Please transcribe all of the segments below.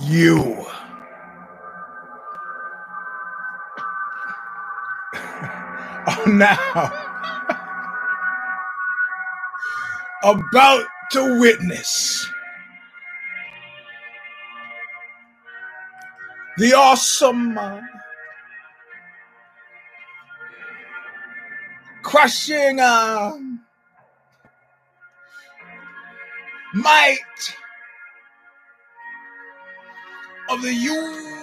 you. are now about to witness the awesome, uh, crushing uh, might of the Eugene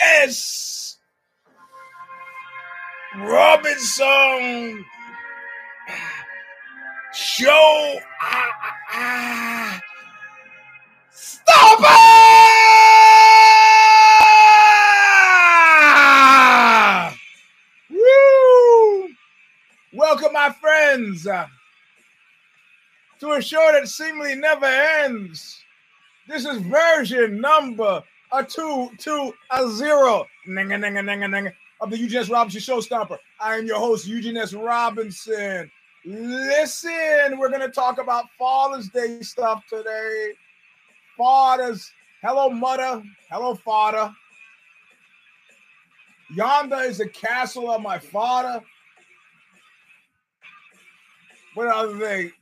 S. Robinson show. Stomper! Woo! Welcome, my friends, to a show that seemingly never ends. This is version number a two two a zero ninga, ninga, ninga, ninga, of the Eugene S. Robinson Show Stomper. I am your host, Eugene S. Robinson. Listen, we're going to talk about Father's Day stuff today. Fathers. Hello, mother. Hello, father. Yonder is the castle of my father. What other thing?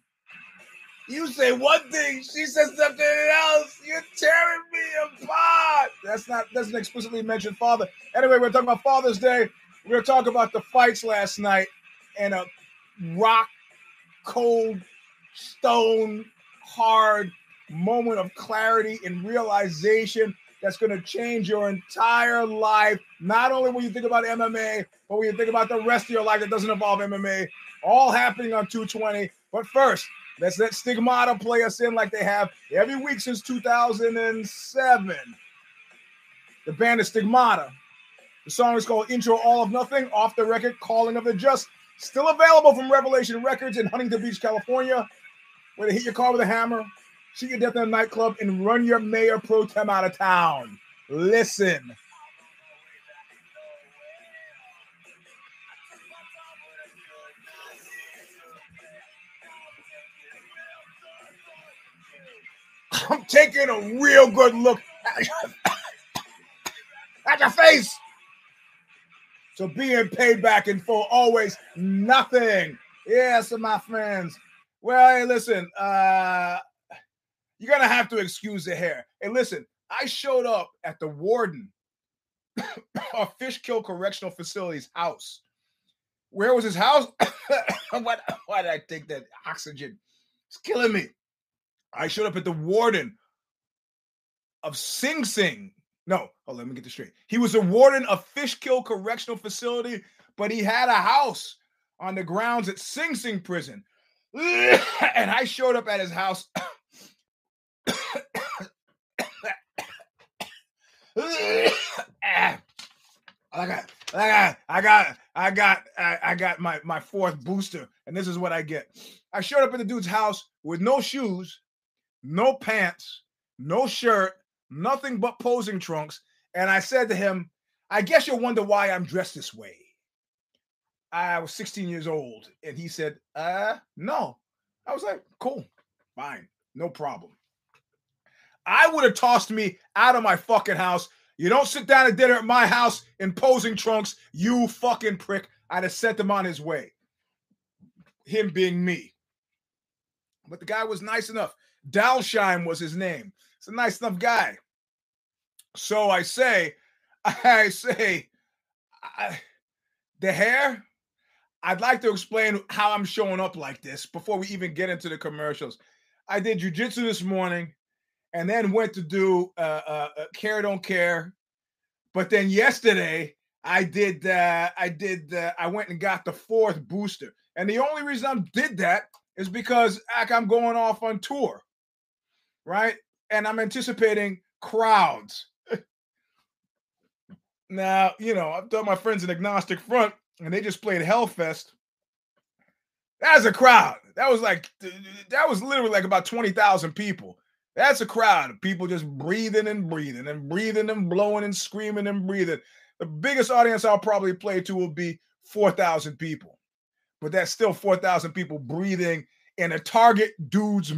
You say one thing, she says something else. You're tearing me apart. That's not doesn't explicitly mention father. Anyway, we're talking about Father's Day. We're gonna talk about the fights last night and a rock cold, stone hard moment of clarity and realization that's going to change your entire life. Not only when you think about MMA, but when you think about the rest of your life that doesn't involve MMA, all happening on 220. But first, let's let Stigmata play us in like they have every week since 2007. The band is Stigmata. The song is called Intro All of Nothing, off the record, Calling of the Just. Still available from Revelation Records in Huntington Beach, California, where they hit your car with a hammer, shoot your death in a nightclub, and run your mayor pro tem out of town. Listen. I'm taking a real good look at your, at your face. So being paid back in full, always nothing. Yes, my friends. Well, hey, listen, uh, you're gonna have to excuse the hair. Hey, listen, I showed up at the warden of Fishkill Correctional Facility's house. Where was his house? why, why did I take that oxygen? It's killing me. I showed up at the warden of Sing Sing. No, oh, let me get this straight. He was a warden of Fishkill Correctional Facility, but he had a house on the grounds at Sing Sing Prison. and I showed up at his house. I got, I got, I got, I got, I got my my fourth booster, and this is what I get. I showed up at the dude's house with no shoes, no pants, no shirt, nothing but posing trunks. And I said to him, I guess you'll wonder why I'm dressed this way. I was 16 years old. And he said, uh, no. I was like, cool, fine, no problem. I would have tossed me out of my fucking house. You don't sit down at dinner at my house in posing trunks, you fucking prick. I'd have sent him on his way. Him being me. But the guy was nice enough. Dalsheim was his name. It's a nice enough guy. So I say, I say, I, the hair. I'd like to explain how I'm showing up like this before we even get into the commercials. I did jujitsu this morning, and then went to do uh, uh, uh, care don't care. But then yesterday, I did. Uh, I did. Uh, I went and got the fourth booster, and the only reason I did that is because like, I'm going off on tour, right? And I'm anticipating crowds. now, you know, I've done my friends in Agnostic Front, and they just played Hellfest. That's a crowd. That was like that was literally like about 20,000 people. That's a crowd of people just breathing and breathing and breathing and blowing and screaming and breathing. The biggest audience I'll probably play to will be 4,000 people. But that's still 4,000 people breathing in a target dude's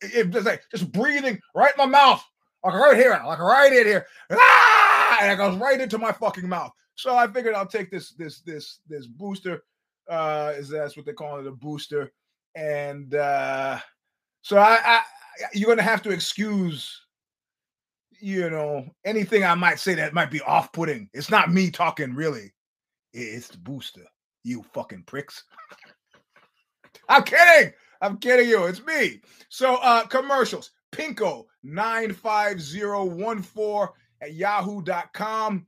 it just like just breathing right in my mouth, like right here, like right in here, ah! and it goes right into my fucking mouth. So I figured I'll take this this this this booster, uh, is that's what they call it, a booster, and uh, so I, I you're gonna have to excuse you know, anything I might say that might be off putting. It's not me talking, really. It's the booster, you fucking pricks. I'm kidding. I'm kidding you. It's me. So, uh, commercials. Pinko 95014 at yahoo.com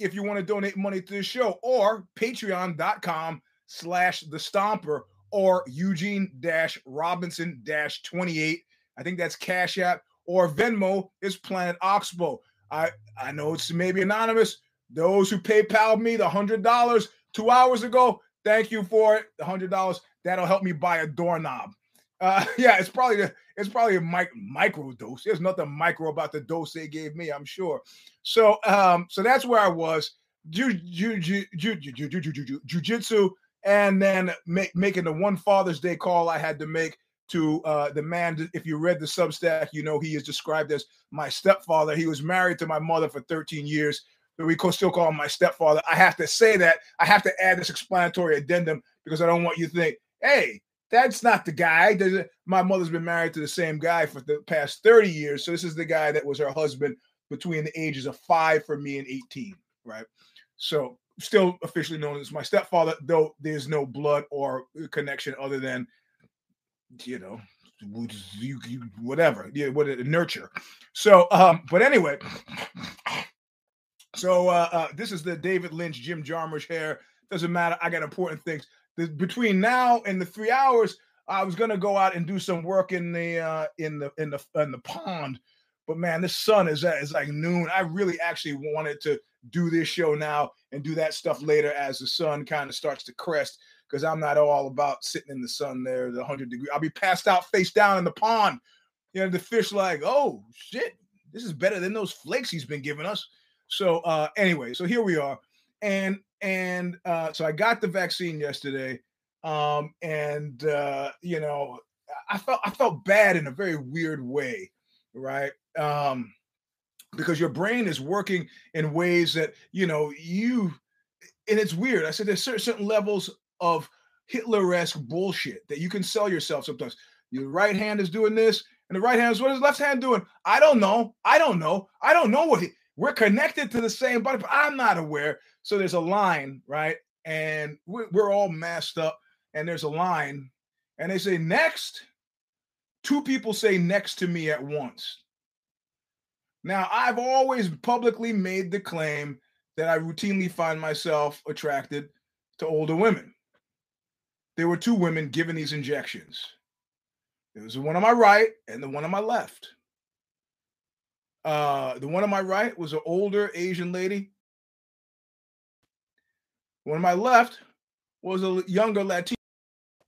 if you want to donate money to the show or patreon.com slash the stomper or Eugene dash Robinson dash 28. I think that's Cash App or Venmo is Planet Oxbow. I, I know it's maybe anonymous. Those who PayPal me the $100 two hours ago, thank you for it. The $100, that'll help me buy a doorknob. Uh, yeah, it's probably the, it's probably a mic, micro dose. There's nothing micro about the dose they gave me, I'm sure. So um, so that's where I was. Jiu-jitsu, and then make, making the one Father's Day call I had to make to uh, the man. If you read the Substack, you know he is described as my stepfather. He was married to my mother for 13 years, but we still call him my stepfather. I have to say that. I have to add this explanatory addendum because I don't want you to think, hey, that's not the guy. My mother's been married to the same guy for the past 30 years. So this is the guy that was her husband between the ages of five for me and 18, right? So still officially known as my stepfather, though there's no blood or connection other than you know, you, you whatever, yeah, what a nurture. So, um, but anyway, so uh, uh, this is the David Lynch, Jim Jarmusch hair. Doesn't matter. I got important things. The, between now and the three hours, I was gonna go out and do some work in the uh, in the in the in the pond, but man, this sun is at is like noon. I really actually wanted to do this show now and do that stuff later as the sun kind of starts to crest because I'm not all about sitting in the sun there, the 100 degree. I'll be passed out face down in the pond. You know, the fish like, oh shit, this is better than those flakes he's been giving us. So uh anyway, so here we are. And and uh so I got the vaccine yesterday. Um and uh you know, I felt I felt bad in a very weird way, right? Um because your brain is working in ways that you know you and it's weird. I said there's certain, levels of Hitler-esque bullshit that you can sell yourself sometimes. Your right hand is doing this, and the right hand is what is left hand doing? I don't know. I don't know. I don't know what he, we're connected to the same body, but I'm not aware. So there's a line, right? And we're, we're all masked up, and there's a line, and they say next. Two people say next to me at once. Now, I've always publicly made the claim that I routinely find myself attracted to older women there were two women given these injections. There was the one on my right and the one on my left. Uh, the one on my right was an older Asian lady. One on my left was a younger Latina,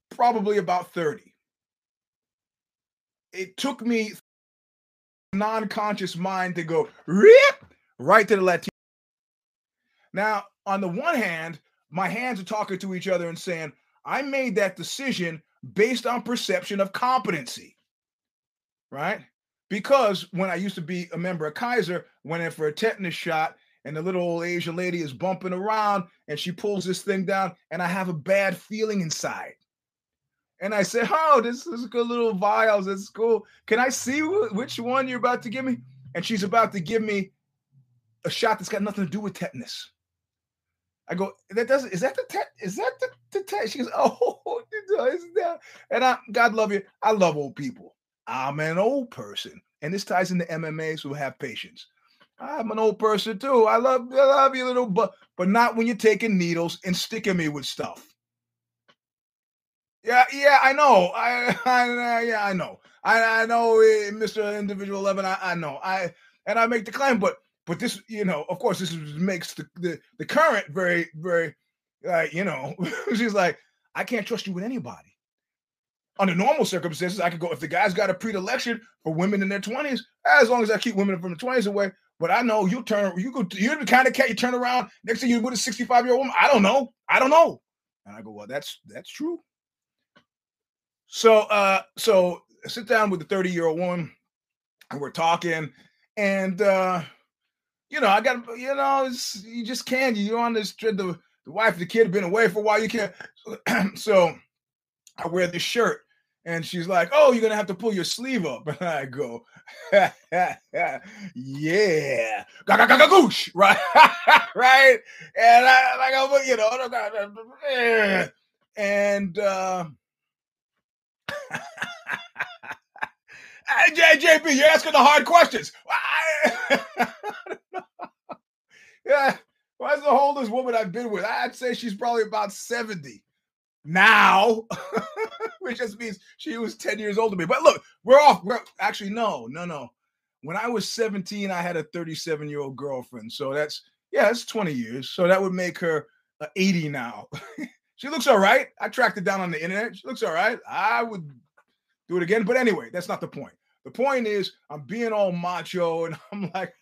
probably about 30. It took me non-conscious mind to go rip right to the Latina. Now, on the one hand, my hands are talking to each other and saying, I made that decision based on perception of competency, right? Because when I used to be a member of Kaiser, went in for a tetanus shot, and the little old Asian lady is bumping around and she pulls this thing down, and I have a bad feeling inside. And I said, Oh, this is a good little vials. It's cool. Can I see which one you're about to give me? And she's about to give me a shot that's got nothing to do with tetanus. I go, that doesn't is that the tet? Is that the, the test? She goes, Oh, it's that. And I God love you. I love old people. I'm an old person. And this ties into MMA, so have patience. I'm an old person too. I love I love you, little but but not when you're taking needles and sticking me with stuff. Yeah, yeah, I know. I, I yeah, I know. I, I know, eh, Mr. Individual Eleven. I, I know. I and I make the claim, but but this, you know, of course, this makes the the, the current very, very, like, you know, she's like, I can't trust you with anybody. Under normal circumstances, I could go if the guy's got a predilection for women in their twenties, as long as I keep women from the twenties away. But I know you turn, you go, you're the kind of cat you turn around next thing you with a 65 year old woman. I don't know, I don't know. And I go, well, that's that's true. So, uh, so I sit down with the 30 year old woman and we're talking and, uh, you know, I got, you know, you just can't, you're on this, the, the wife, the kid have been away for a while. You can't. so I wear this shirt and she's like, "Oh, you're gonna have to pull your sleeve up." And I go, "Yeah, goosh, right, right." And I like, I'm, you know, and uh, JP, you're asking the hard questions. yeah, why's the oldest woman I've been with? I'd say she's probably about seventy now, which just means she was 10 years older than me. But look, we're off. We're actually no, no, no. When I was 17, I had a 37 year old girlfriend. So that's yeah, that's 20 years. So that would make her uh, 80 now. she looks all right. I tracked it down on the internet. She looks all right. I would do it again. But anyway, that's not the point. The point is, I'm being all macho, and I'm like,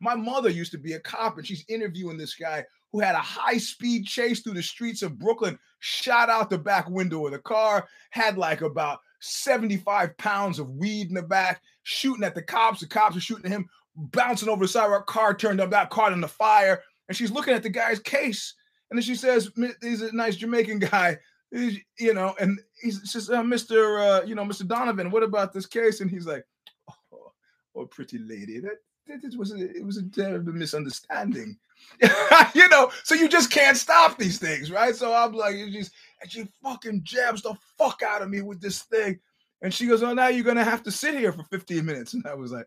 my mother used to be a cop, and she's interviewing this guy who had a high speed chase through the streets of Brooklyn, shot out the back window of the car, had like about 75 pounds of weed in the back, shooting at the cops. The cops are shooting at him, bouncing over the sidewalk. Car turned up, that caught in the fire. And she's looking at the guy's case. And then she says, He's a nice Jamaican guy. He's, you know, and he says, uh, Mr. Uh, you know, Mr. Donovan, what about this case? And he's like, Oh, oh pretty lady, that it was a, it was a terrible misunderstanding. you know, so you just can't stop these things, right? So I'm like, you just and she fucking jabs the fuck out of me with this thing. And she goes, Oh, now you're gonna have to sit here for 15 minutes. And I was like,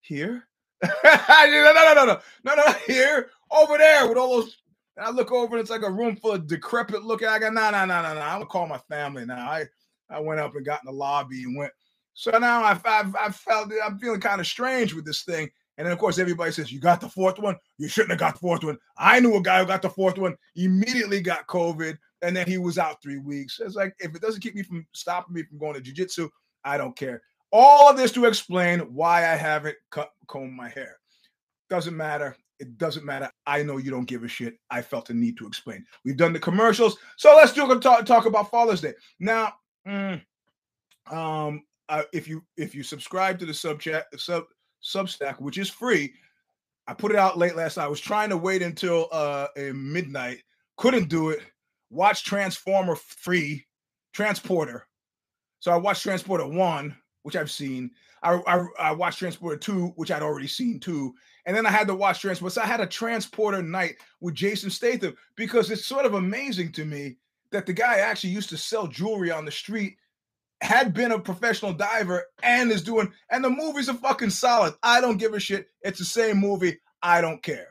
Here? no, no, no, no, no, no, no, here, over there with all those. And I look over and it's like a room full of decrepit looking. I got no, no, no, no, no. I'm gonna call my family now. I I went up and got in the lobby and went. So now I've, I've, I've felt I'm feeling kind of strange with this thing. And then, of course, everybody says, You got the fourth one? You shouldn't have got the fourth one. I knew a guy who got the fourth one, immediately got COVID, and then he was out three weeks. It's like, if it doesn't keep me from stopping me from going to jujitsu, I don't care. All of this to explain why I haven't cut combed my hair. Doesn't matter. It doesn't matter. I know you don't give a shit. I felt the need to explain. We've done the commercials, so let's do talk, talk about Father's Day now. Mm, um, uh, if you if you subscribe to the subject sub Substack, which is free. I put it out late last night. I was trying to wait until uh midnight, couldn't do it. Watch Transformer free, Transporter. So I watched Transporter one, which I've seen. I, I, I watched Transporter two, which I'd already seen too, and then I had to watch Transporter. So I had a Transporter night with Jason Statham because it's sort of amazing to me that the guy actually used to sell jewelry on the street had been a professional diver and is doing and the movies are fucking solid. I don't give a shit. It's the same movie. I don't care.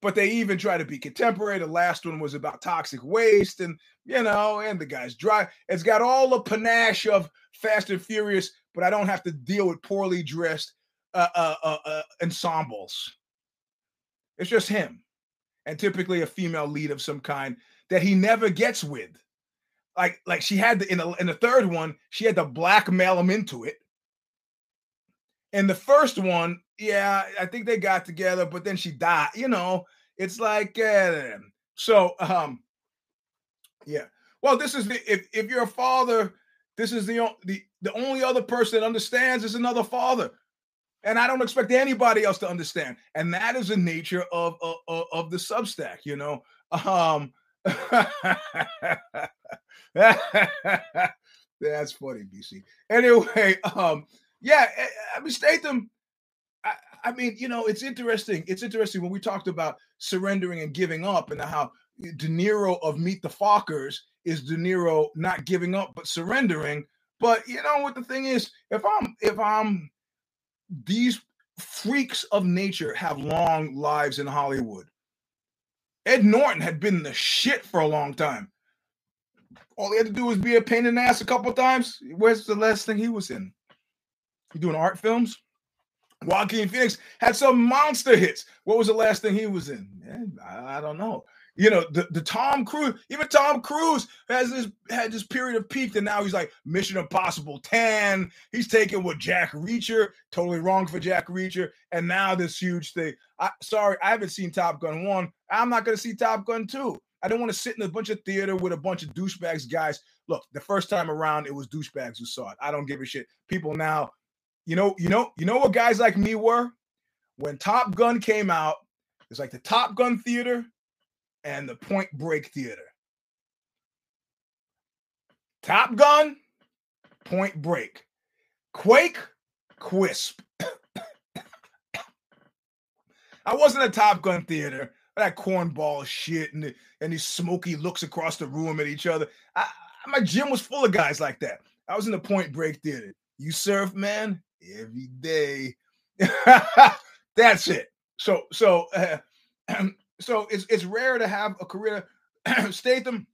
But they even try to be contemporary. The last one was about toxic waste, and you know, and the guy's dry. It's got all the panache of Fast and Furious, but I don't have to deal with poorly dressed uh, uh, uh, uh ensembles. It's just him, and typically a female lead of some kind that he never gets with like like she had the, in the in the third one she had to blackmail him into it. And the first one yeah i think they got together but then she died you know? It's like uh, so um yeah. Well this is the if, if you're a father this is the the the only other person that understands is another father. And i don't expect anybody else to understand. And that is the nature of of, of the substack you know? Um That's funny, BC. Anyway, um, yeah, eh, I mean Statham. I, I mean, you know, it's interesting. It's interesting when we talked about surrendering and giving up, and how De Niro of Meet the Fockers is De Niro not giving up but surrendering. But you know what the thing is, if I'm if I'm these freaks of nature have long lives in Hollywood. Ed Norton had been the shit for a long time. All he had to do was be a pain in the ass a couple times. Where's the last thing he was in? He doing art films? Joaquin Phoenix had some monster hits. What was the last thing he was in? Man, I, I don't know. You know, the, the Tom Cruise, even Tom Cruise has this had this period of peak, and now he's like Mission Impossible 10. He's taking what Jack Reacher, totally wrong for Jack Reacher, and now this huge thing. I sorry, I haven't seen Top Gun 1. I'm not gonna see Top Gun 2. I don't want to sit in a bunch of theater with a bunch of douchebags, guys. Look, the first time around, it was douchebags who saw it. I don't give a shit. People now, you know, you know, you know what guys like me were when Top Gun came out. It's like the Top Gun theater and the Point Break theater. Top Gun, Point Break, Quake, Quisp. I wasn't a Top Gun theater. That cornball shit and the, and these smoky looks across the room at each other. I, my gym was full of guys like that. I was in the Point Break theater. You surf, man, every day. That's it. So so uh, so it's it's rare to have a career. Statham,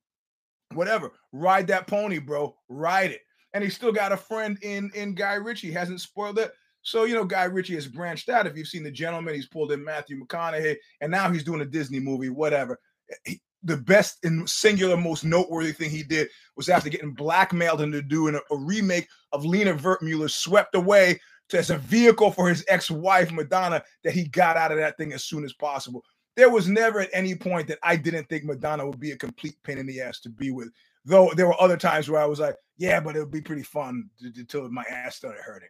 whatever, ride that pony, bro. Ride it. And he still got a friend in in Guy Ritchie. Hasn't spoiled it. So, you know, Guy Ritchie has branched out. If you've seen The Gentleman, he's pulled in Matthew McConaughey, and now he's doing a Disney movie, whatever. He, the best and singular, most noteworthy thing he did was after getting blackmailed into doing a, a remake of Lina Wertmuller, Swept Away, to, as a vehicle for his ex wife, Madonna, that he got out of that thing as soon as possible. There was never at any point that I didn't think Madonna would be a complete pain in the ass to be with. Though there were other times where I was like, yeah, but it would be pretty fun until my ass started hurting.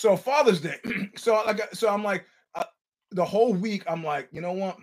So Father's Day. so like so I'm like uh, the whole week I'm like, you know what?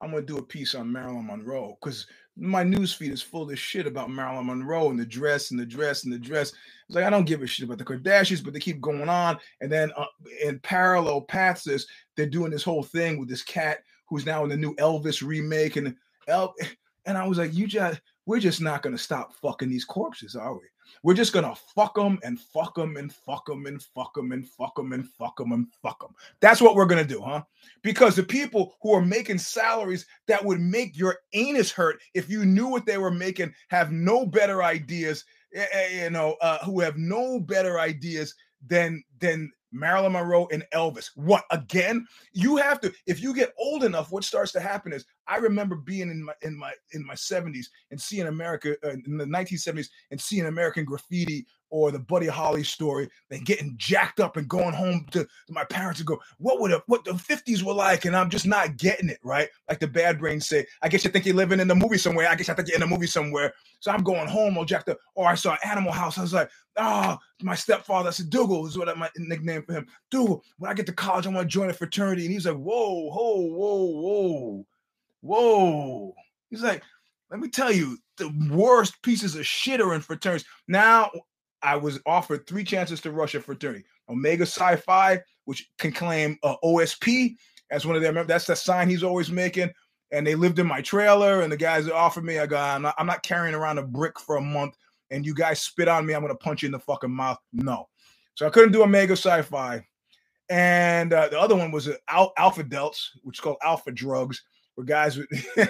I'm gonna do a piece on Marilyn Monroe because my newsfeed is full of shit about Marilyn Monroe and the dress and the dress and the dress. It's like I don't give a shit about the Kardashians, but they keep going on. And then uh, in parallel paths, this they're doing this whole thing with this cat who's now in the new Elvis remake and El- and I was like, you just we're just not gonna stop fucking these corpses, are we? We're just gonna fuck them and fuck them and fuck them and fuck them and fuck them and fuck them and fuck them. That's what we're gonna do, huh? Because the people who are making salaries that would make your anus hurt if you knew what they were making have no better ideas, eh, eh, you know, uh, who have no better ideas than than Marilyn Monroe and Elvis. What again? You have to. If you get old enough, what starts to happen is I remember being in my in my in my 70s and seeing America uh, in the 1970s and seeing American Graffiti or the Buddy Holly story and getting jacked up and going home to, to my parents and go, what would a, what the 50s were like? And I'm just not getting it, right? Like the bad brains say, I guess you think you're living in the movie somewhere. I guess I think you're in a movie somewhere. So I'm going home all jacked up. Or I saw Animal House. I was like, oh, my stepfather, I said, Dougal is what I, my nickname for him. Dougal, when I get to college, I want to join a fraternity. And he's like, whoa, whoa, whoa, whoa, whoa. He's like, let me tell you, the worst pieces of shit are in fraternities. Now I was offered three chances to rush a fraternity. Omega Psi Phi, which can claim uh, OSP as one of their members. That's the sign he's always making. And they lived in my trailer, and the guys that offered me, I go, I'm not, I'm not carrying around a brick for a month. And you guys spit on me, I'm gonna punch you in the fucking mouth. No. So I couldn't do Omega Psi Phi. And uh, the other one was uh, Al- Alpha Delts, which is called Alpha Drugs, where guys eh,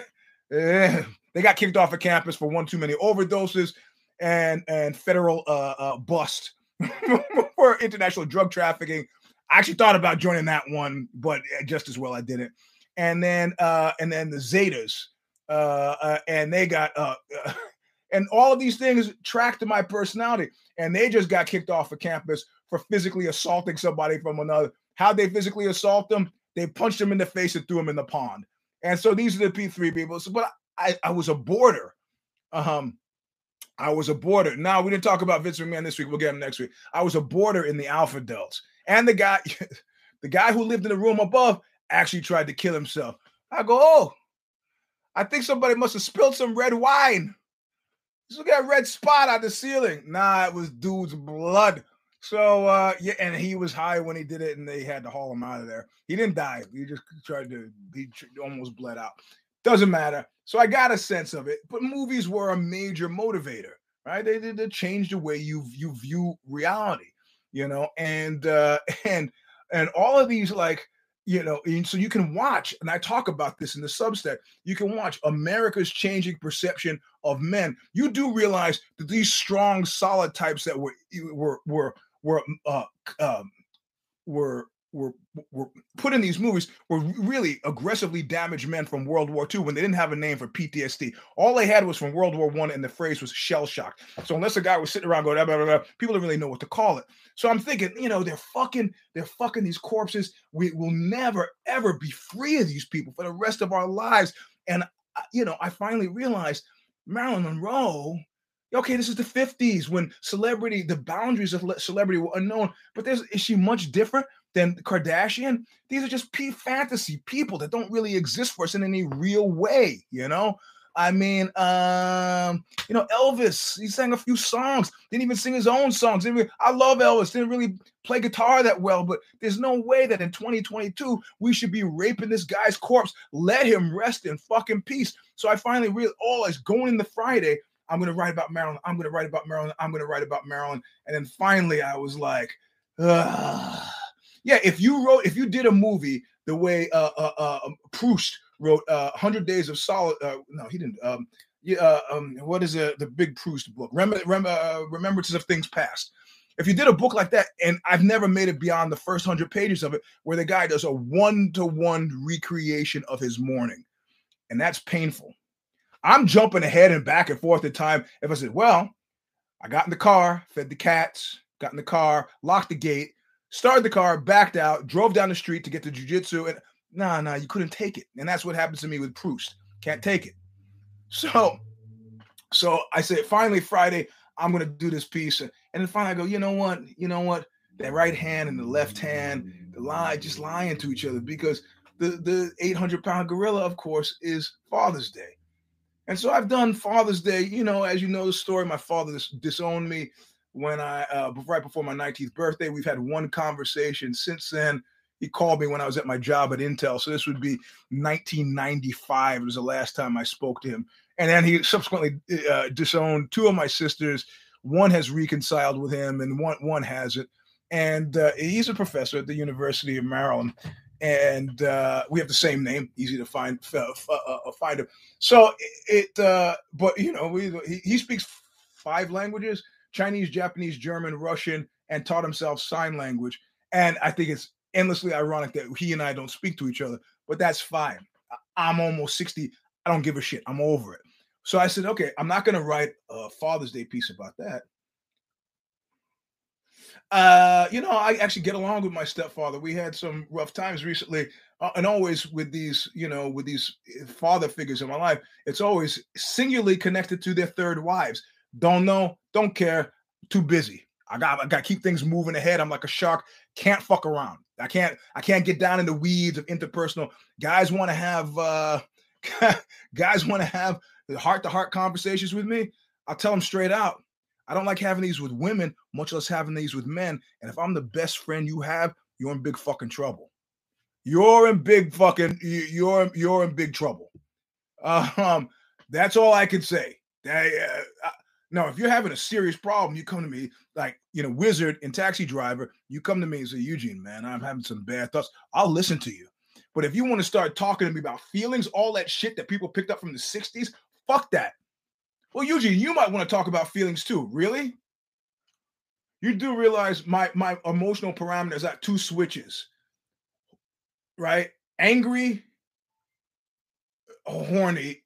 they got kicked off of campus for one too many overdoses and and federal uh, uh, bust for international drug trafficking. I actually thought about joining that one, but uh, just as well I didn't. And then uh, and then the Zetas, uh, uh, and they got uh, and all of these things tracked to my personality, and they just got kicked off of campus for physically assaulting somebody from another. How they physically assault them? They punched them in the face and threw them in the pond. And so these are the P3 people. So, but I, I was a boarder. Um, I was a boarder. Now we didn't talk about Vince McMahon this week. We'll get him next week. I was a boarder in the Alpha Delts, and the guy, the guy who lived in the room above, actually tried to kill himself. I go, oh, I think somebody must have spilled some red wine. Look at that red spot on the ceiling. Nah, it was dude's blood. So uh yeah, and he was high when he did it, and they had to haul him out of there. He didn't die. He just tried to. He almost bled out. Doesn't matter. So I got a sense of it. But movies were a major motivator, right? They did change the way you you view reality, you know, and uh and and all of these like you know, and so you can watch, and I talk about this in the Substack. You can watch America's changing perception of men. You do realize that these strong, solid types that were were were were uh, um, were were were put in these movies were really aggressively damaged men from World War II when they didn't have a name for PTSD. All they had was from World War One, and the phrase was shell shock. So unless a guy was sitting around going blah, blah, blah, people don't really know what to call it. So I'm thinking, you know, they're fucking, they're fucking these corpses. We will never ever be free of these people for the rest of our lives. And uh, you know, I finally realized Marilyn Monroe okay, this is the 50s when celebrity, the boundaries of celebrity were unknown. But there's is she much different? Than Kardashian. These are just p fantasy people that don't really exist for us in any real way, you know. I mean, um, you know, Elvis, he sang a few songs, didn't even sing his own songs. Even, I love Elvis, didn't really play guitar that well, but there's no way that in 2022 we should be raping this guy's corpse. Let him rest in fucking peace. So I finally realized, oh, it's going into Friday. I'm gonna write about Marilyn. I'm gonna write about Marilyn. I'm gonna write about Marilyn. And then finally I was like, Ugh yeah, if you wrote, if you did a movie the way uh, uh, uh um, Proust wrote uh, Hundred Days of Solid, uh, no, he didn't. Um, yeah, uh, um, what is the the big Proust book? Rem- Rem- uh, Remembrances of Things Past. If you did a book like that, and I've never made it beyond the first hundred pages of it, where the guy does a one to one recreation of his morning, and that's painful. I'm jumping ahead and back and forth at time. If I said, well, I got in the car, fed the cats, got in the car, locked the gate, started the car, backed out, drove down the street to get to jujitsu, and nah, nah, you couldn't take it. And that's what happens to me with Proust. Can't take it. So, so I said, finally Friday, I'm gonna do this piece. And then finally I go, you know what? You know what? That right hand and the left hand, the lie just lying to each other because the the 800 pound gorilla, of course, is Father's Day. And so I've done Father's Day, you know, as you know the story, my father disowned me when I uh, right before my 19th birthday. We've had one conversation since then. He called me when I was at my job at Intel, so this would be 1995. It was the last time I spoke to him, and then he subsequently uh, disowned two of my sisters. One has reconciled with him, and one one hasn't. And uh, he's a professor at the University of Maryland, and uh, we have the same name. Easy to find uh, uh, find him. So it, uh, but you know, we, he, he speaks five languages Chinese, Japanese, German, Russian, and taught himself sign language. And I think it's endlessly ironic that he and I don't speak to each other, but that's fine. I'm almost 60. I don't give a shit. I'm over it. So I said, okay, I'm not going to write a Father's Day piece about that. Uh, you know, I actually get along with my stepfather. We had some rough times recently, uh, and always with these, you know, with these eh, father figures in my life, it's always singularly connected to their third wives. Don't know, don't care, too busy. I got I got to keep things moving ahead. I'm like a shark, can't fuck around. I can't I can't get down in the weeds of interpersonal. Guys want to have uh guys want to have heart to heart conversations with me. I'll tell them straight out. I don't like having these with women, much less having these with men. And if I'm the best friend you have, you're in big fucking trouble. You're in big fucking you're you're in big trouble. Um, that's all I can say. I, uh, now, if you're having a serious problem, you come to me like, you know, wizard and taxi driver, you come to me and say, Eugene, man, I'm having some bad thoughts. I'll listen to you. But if you want to start talking to me about feelings, all that shit that people picked up from the 60s, fuck that. Well, Eugene, you might want to talk about feelings too. Really? You do realize my my emotional parameters at two switches, right? Angry, uh, horny,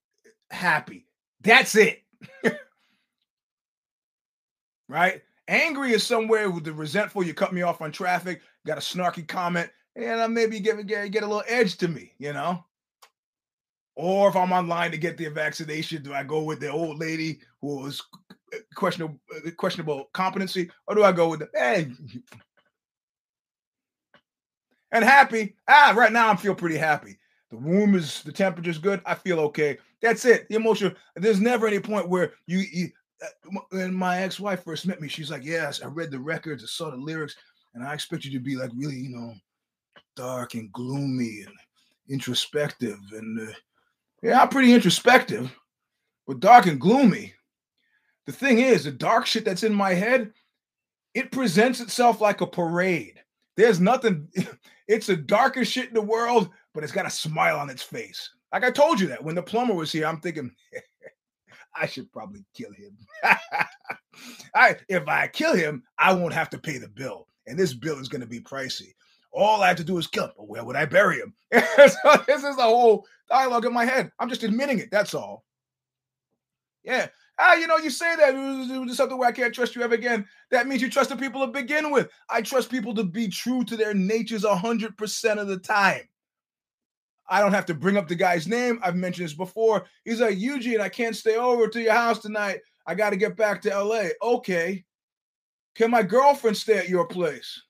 happy. That's it. right? Angry is somewhere with the resentful. You cut me off on traffic, got a snarky comment, and I maybe get, get get a little edge to me, you know. Or if I'm online to get the vaccination, do I go with the old lady who was questionable questionable competency, or do I go with the hey? And happy. Ah, right now I feel pretty happy. The womb is the temperature's good. I feel okay. That's it. The emotional. There's never any point where you, you when my ex-wife first met me, she's like, "Yes, I read the records, I saw the lyrics, and I expect you to be like really, you know, dark and gloomy and introspective." And uh, yeah, I'm pretty introspective, but dark and gloomy. The thing is, the dark shit that's in my head, it presents itself like a parade. There's nothing. It's the darkest shit in the world, but it's got a smile on its face. Like I told you that when the plumber was here, I'm thinking. I should probably kill him. I if I kill him, I won't have to pay the bill, and this bill is going to be pricey. All I have to do is kill him. But where would I bury him? so this is the whole dialogue in my head. I'm just admitting it. That's all. Yeah. Ah, you know, you say that it was something where I can't trust you ever again. That means you trust the people to begin with. I trust people to be true to their natures 100% of the time. I don't have to bring up the guy's name. I've mentioned this before. He's like, Eugene, I can't stay over to your house tonight. I got to get back to LA. Okay. Can my girlfriend stay at your place?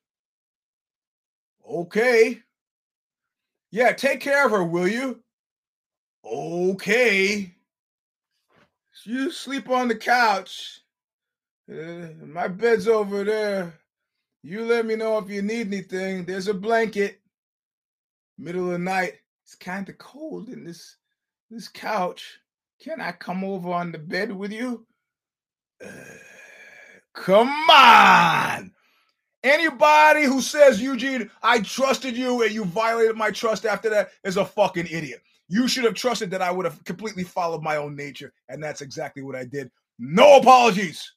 Okay. Yeah, take care of her, will you? Okay. You sleep on the couch. Uh, my bed's over there. You let me know if you need anything. There's a blanket. Middle of the night. It's kind of cold in this this couch. Can I come over on the bed with you? Uh, come on. Anybody who says, Eugene, I trusted you and you violated my trust after that is a fucking idiot. You should have trusted that I would have completely followed my own nature. And that's exactly what I did. No apologies.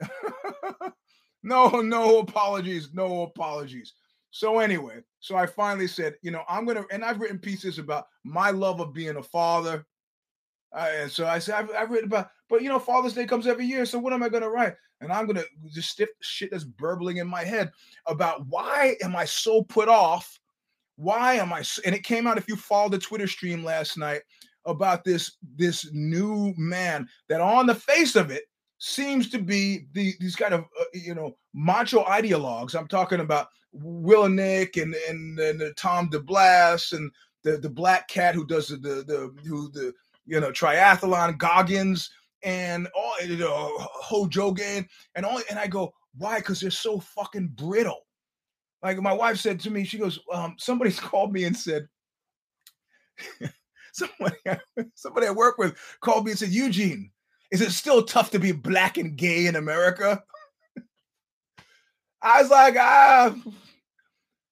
no, no apologies. No apologies. So, anyway, so I finally said, you know, I'm to, and I've written pieces about my love of being a father. Uh, and so I said, I've, I've, written about, but you know, Father's Day comes every year. So what am I to write? And I'm to just stiff shit that's burbling in my head about why am I so put off why am I? And it came out if you followed the Twitter stream last night about this this new man that on the face of it seems to be the, these kind of uh, you know macho ideologues. I'm talking about Willink and and, and uh, Tom DeBlass and the the black cat who does the the, the who the you know triathlon Goggins and all you know Hojogan and all and I go why because they're so fucking brittle like my wife said to me, she goes, um, somebody's called me and said, somebody, somebody I work with called me and said, Eugene, is it still tough to be black and gay in America? I was like, ah,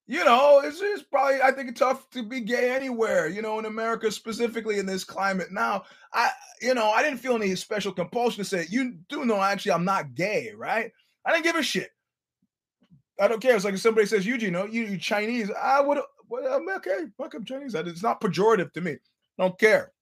you know, it's, probably I think it's tough to be gay anywhere, you know, in America specifically in this climate. Now, I, you know, I didn't feel any special compulsion to say, you do know actually I'm not gay, right? I didn't give a shit. I don't care. It's like if somebody says, Eugene, know, you, you Chinese, I would, well, I'm okay. Fuck, I'm Chinese. It's not pejorative to me. I don't care.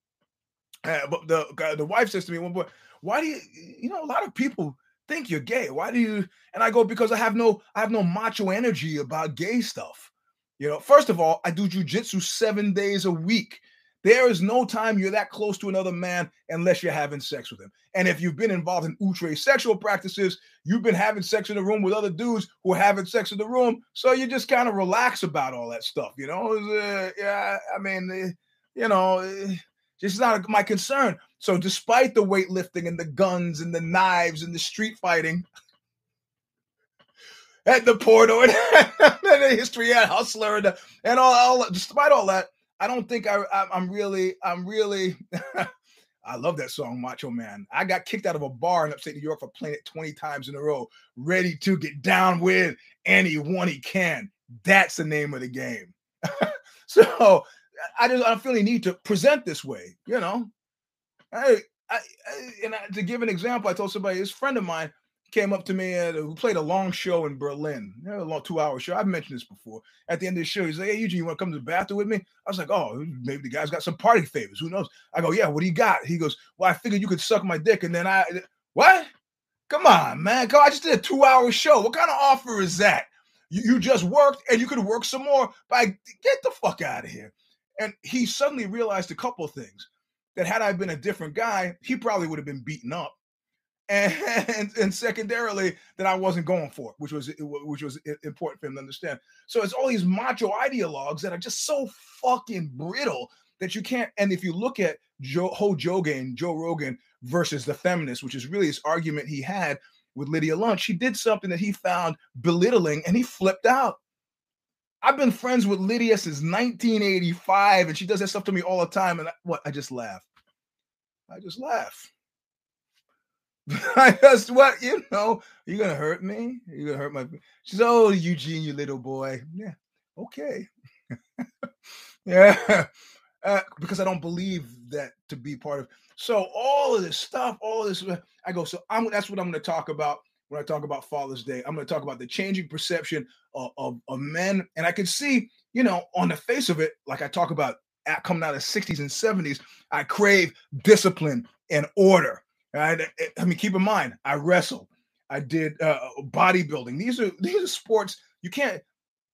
Uh, but the the wife says to me one boy, why do you, you know, a lot of people think you're gay. Why do you? And I go because I have no, I have no macho energy about gay stuff. You know, first of all, I do jujitsu seven days a week. There is no time you're that close to another man unless you're having sex with him. And if you've been involved in outre sexual practices, you've been having sex in the room with other dudes who are having sex in the room. So you just kind of relax about all that stuff, you know? Uh, yeah, I mean, uh, you know, uh, it's not my concern. So despite the weightlifting and the guns and the knives and the street fighting, at the portal and, the history at Hustler and, and all, all, despite all that, I don't think I, I am really I'm really I love that song Macho Man. I got kicked out of a bar in upstate New York for playing it 20 times in a row, ready to get down with anyone he can. That's the name of the game. so I just I feel the need to present this way, you know. I, I, and I, to give an example, I told somebody, this friend of mine came up to me and who played a long show in Berlin, you know, a long two hour show. I've mentioned this before. At the end of the show, he's like, Hey, Eugene, you want to come to the bathroom with me? I was like, Oh, maybe the guy's got some party favors. Who knows? I go, Yeah, what do you got? He goes, Well, I figured you could suck my dick. And then I, what? Come on, man. Come, I just did a two hour show. What kind of offer is that? You, you just worked and you could work some more. But get the fuck out of here. And he suddenly realized a couple things that had I been a different guy, he probably would have been beaten up and, and secondarily that I wasn't going for it, which was which was important for him to understand. So it's all these macho ideologues that are just so fucking brittle that you can't. And if you look at Joe Ho Jogan, Joe Rogan versus the feminist, which is really this argument he had with Lydia Lunch, he did something that he found belittling and he flipped out. I've been friends with Lydia since 1985, and she does that stuff to me all the time. And I, what? I just laugh. I just laugh. I just what you know, you're gonna hurt me. You're gonna hurt my. She's oh Eugene, you little boy. Yeah, okay. yeah, uh, because I don't believe that to be part of. So all of this stuff, all of this, I go. So I'm. That's what I'm to talk about when I talk about Father's Day. I'm going to talk about the changing perception of, of, of, men. And I can see, you know, on the face of it, like I talk about at, coming out of the 60s and 70s, I crave discipline and order. Right? I mean, keep in mind, I wrestled. I did uh, bodybuilding. These are these are sports you can't.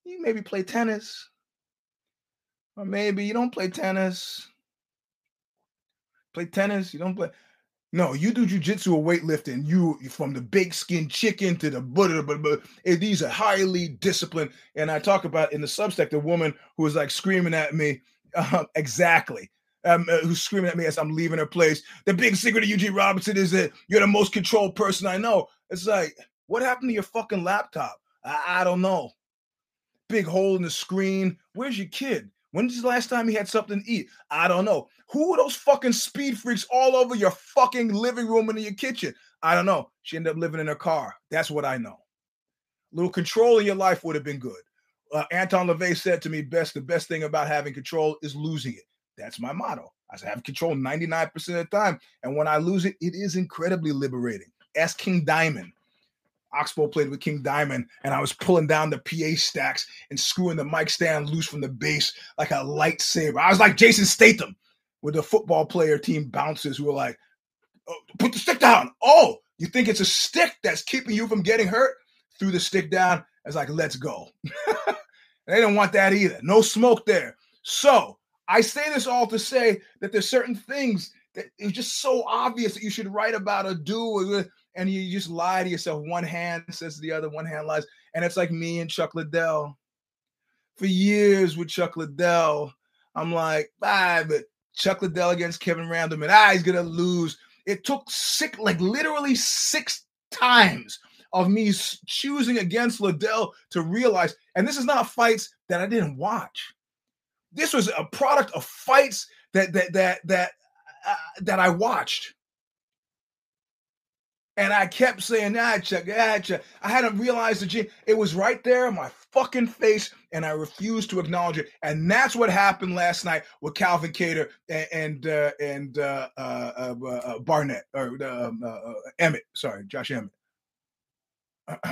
You maybe play tennis, or maybe you don't play tennis. Play tennis, you don't play. No, you do jujitsu or weightlifting. You from the big skin chicken to the butter, but but these are highly disciplined. And I talk about in the Substack the woman who was like screaming at me, uh, exactly, um, uh, who's screaming at me as I'm leaving her place. The big secret of Eugene Robinson is that you're the most controlled person I know. It's like, what happened to your fucking laptop? I, I don't know. Big hole in the screen. Where's your kid? When's the last time he had something to eat? I don't know. Who are those fucking speed freaks all over your fucking living room and in your kitchen? I don't know. She ended up living in her car. That's what I know. A little control in your life would have been good. Uh, Anton LaVey said to me, "Best the best thing about having control is losing it." That's my motto. I have control 99% of the time, and when I lose it, it is incredibly liberating. Ask King Diamond. Oxbow played with King Diamond, and I was pulling down the PA stacks and screwing the mic stand loose from the bass like a lightsaber. I was like Jason Statham with the football player team bouncers who were like, oh, "Put the stick down." Oh, you think it's a stick that's keeping you from getting hurt? Threw the stick down. I was like, "Let's go." they didn't want that either. No smoke there. So I say this all to say that there's certain things that it's just so obvious that you should write about or do and you just lie to yourself. One hand says the other, one hand lies. And it's like me and Chuck Liddell. For years with Chuck Liddell, I'm like, ah, but Chuck Liddell against Kevin Randleman, ah, he's gonna lose. It took six, like literally six times of me choosing against Liddell to realize, and this is not fights that I didn't watch. This was a product of fights that that that that uh, that I watched. And I kept saying, ah, Chuck, ah. I hadn't realized the it was right there in my fucking face, and I refused to acknowledge it. And that's what happened last night with Calvin Kattar and and uh, and uh, uh, uh, uh Barnett or um, uh, Emmett. Sorry, Josh Emmett.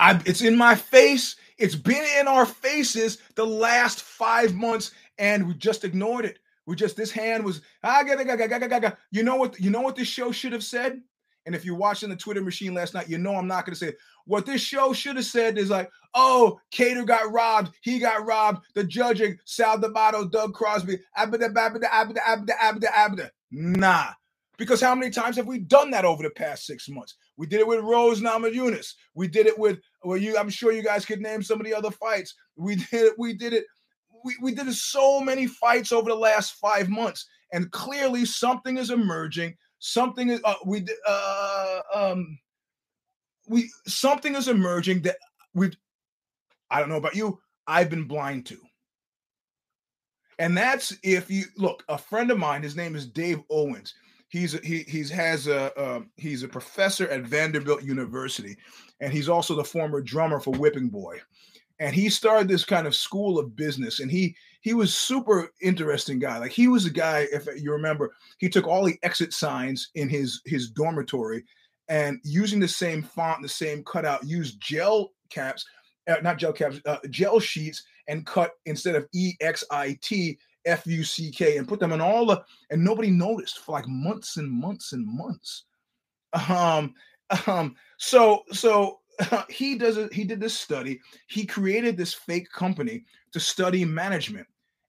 I, it's in my face. It's been in our faces the last five months, and we just ignored it. We just this hand was ah, ga, ga, ga, ga, you know what you know what this show should have said. And if you're watching the Twitter machine last night, you know I'm not going to say it. what this show should have said is like, oh, Kattar got robbed. He got robbed. The judging, Sal D'Amato, Doug Crosby, abda, abda, abda, abda, abda, abda. Nah. Because how many times have we done that over the past six months? We did it with Rose Namajunas. We did it with well, you. I'm sure you guys could name some of the other fights. We did it. We did it we, we did so many fights over the last five months, and clearly something is emerging. Something is uh, we uh, um we something is emerging that we've. I don't know about you. I've been blind to. And that's if you look. A friend of mine, his name is Dave Owens. He's a, he he's has a um, he's a professor at Vanderbilt University, and he's also the former drummer for Whipping Boy and he started this kind of school of business and he he was super interesting guy. Like he was a guy if you remember he took all the exit signs in his his dormitory and using the same font the same cutout used gel caps uh, not gel caps uh, gel sheets and cut instead of e x i t f u c k and put them on all the and nobody noticed for like months and months and months. Um um so so he does it. He did this study. He created this fake company to study management.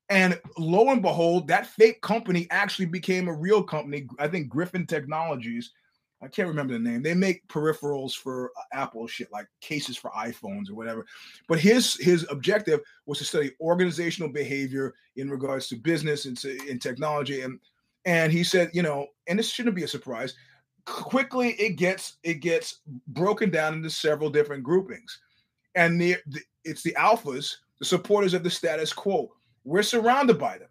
And lo and behold, that fake company actually became a real company. I think Griffin Technologies. I can't remember the name. They make peripherals for uh, Apple shit, like cases for iPhones or whatever. But his his objective was to study organizational behavior in regards to business and to, in technology. And and he said, you know, and this shouldn't be a surprise quickly it gets it gets broken down into several different groupings and the, the, it's the alphas the supporters of the status quo we're surrounded by them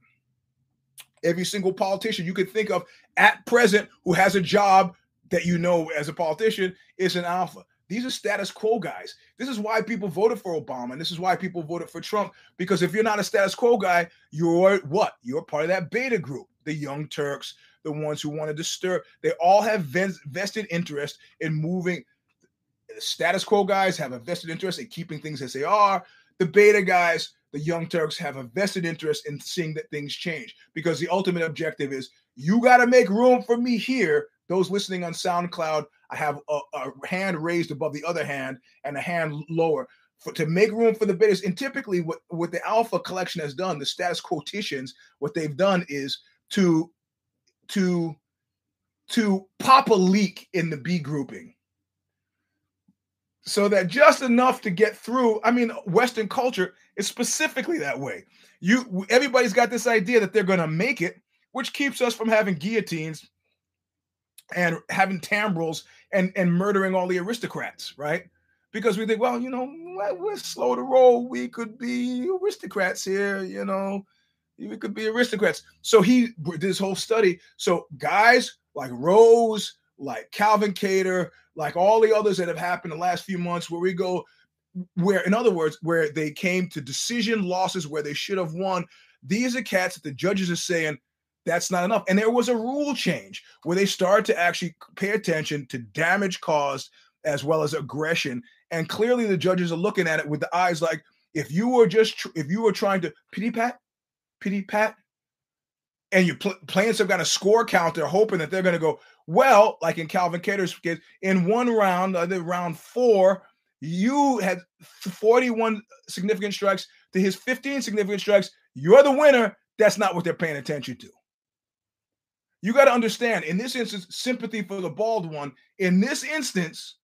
every single politician you could think of at present who has a job that you know as a politician is an alpha these are status quo guys. This is why people voted for Obama. And this is why people voted for Trump. Because if you're not a status quo guy, you're what? You're part of that beta group, the Young Turks, the ones who want to disturb. They all have vested interest in moving. The status quo guys have a vested interest in keeping things as they are. The beta guys, the young Turks, have a vested interest in seeing that things change because the ultimate objective is you got to make room for me here. Those listening on SoundCloud, I have a, a hand raised above the other hand and a hand lower for, to make room for the bidders. And typically, what, what the Alpha collection has done, the status quotitions, what they've done is to to to pop a leak in the B grouping. So that just enough to get through. I mean, Western culture is specifically that way. You everybody's got this idea that they're gonna make it, which keeps us from having guillotines and having tumbrels and, and murdering all the aristocrats, right? because we think, well, you know, we're slow to roll. We could be aristocrats here, you know, we could be aristocrats. So he did this whole study. So guys like Rose, like Calvin Kattar, like all the others that have happened the last few months, where we go, where in other words, where they came to decision losses where they should have won. These are cats that the judges are saying that's not enough. And there was a rule change where they started to actually pay attention to damage caused as well as aggression and clearly the judges are looking at it with the eyes like, if you were just, tr- if you were trying to pity pat, pity pat, and you're pl- playing some kind of score counter, hoping that they're going to go, well, like in Calvin Kattar's case, in one round, uh, round four, you had 41 significant strikes to his 15 significant strikes. You're the winner. That's not what they're paying attention to. You got to understand, in this instance, sympathy for the bald one. In this instance,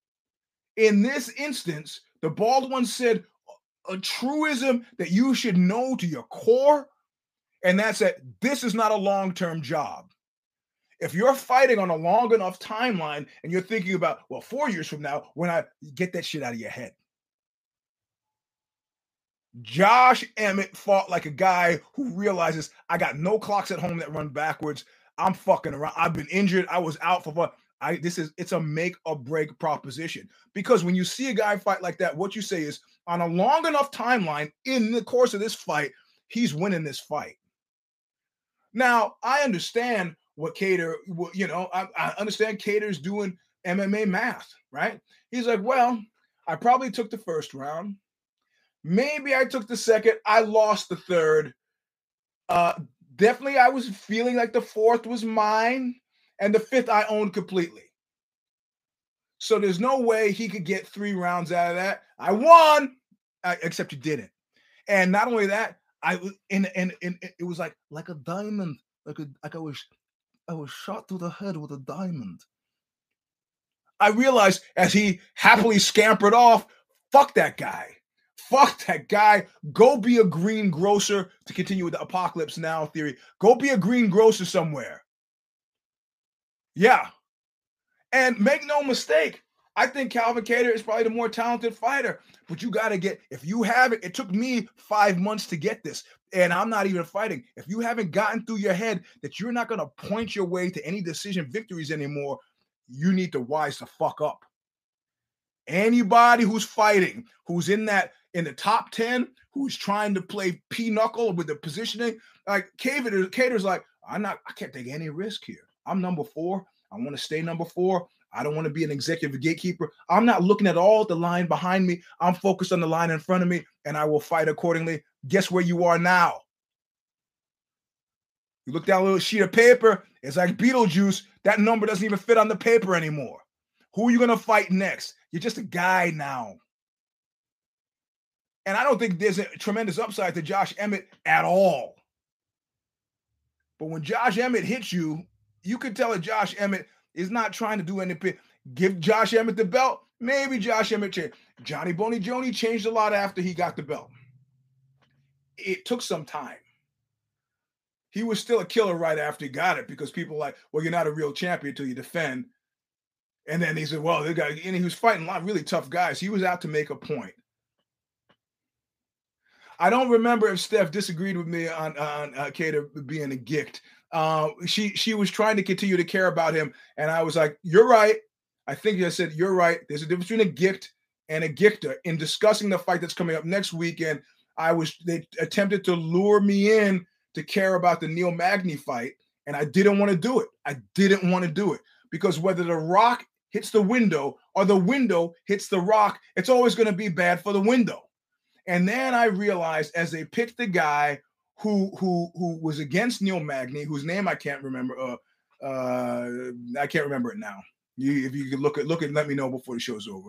in this instance, the bald one said a truism that you should know to your core, and that's that this is not a long term job. If you're fighting on a long enough timeline and you're thinking about, well, four years from now, when I get that shit out of your head. Josh Emmett fought like a guy who realizes I got no clocks at home that run backwards. I'm fucking around. I've been injured. I was out for fun. I this is it's a make or break proposition because when you see a guy fight like that, what you say is on a long enough timeline in the course of this fight, he's winning this fight. Now I understand what Kattar, you know, I, I understand Kattar's doing MMA math, right? He's like, well, I probably took the first round, maybe I took the second, I lost the third. Uh, definitely, I was feeling like the fourth was mine and the fifth I owned completely. So there's no way he could get three rounds out of that. I won, except you didn't. And not only that, I was and, and and it was like like a diamond, like a like I was I was shot through the head with a diamond. I realized as he happily scampered off, fuck that guy. Fuck that guy. Go be a greengrocer to continue with the apocalypse now theory. Go be a greengrocer somewhere. Yeah. And make no mistake, I think Calvin Kattar is probably the more talented fighter. But you got to get, if you haven't, it took me five months to get this, and I'm not even fighting. If you haven't gotten through your head that you're not going to point your way to any decision victories anymore, you need to wise the fuck up. Anybody who's fighting, who's in that in the top 10, who's trying to play pinochle with the positioning, like Kattar, Kattar's like, I'm not, I can't take any risk here. I'm number four. I want to stay number four. I don't want to be an executive gatekeeper. I'm not looking at all the line behind me. I'm focused on the line in front of me, and I will fight accordingly. Guess where you are now? You look down a little sheet of paper, it's like Beetlejuice. That number doesn't even fit on the paper anymore. Who are you going to fight next? You're just a guy now. And I don't think there's a tremendous upside to Josh Emmett at all. But when Josh Emmett hits you you could tell that Josh Emmett is not trying to do anything. Give Josh Emmett the belt. Maybe Josh Emmett changed. Johnny Boney Joni changed a lot after he got the belt. It took some time. He was still a killer right after he got it because people like, well, you're not a real champion until you defend. And then he said, well, and he was fighting a lot of really tough guys. He was out to make a point. I don't remember if Steph disagreed with me on on uh, Kattar being a gift uh, she she was trying to continue to care about him, and I was like, "You're right." I think I said, "You're right." There's a difference between a gift and a gifter. In discussing the fight that's coming up next weekend, I was they attempted to lure me in to care about the Neil Magny fight, And I didn't want to do it. I didn't want to do it because whether the rock hits the window or the window hits the rock, it's always going to be bad for the window. And then I realized as they picked the guy who who who was against Neil Magny, whose name I can't remember. Uh, uh, I can't remember it now. You, if you could look at look at, let me know before the show's over.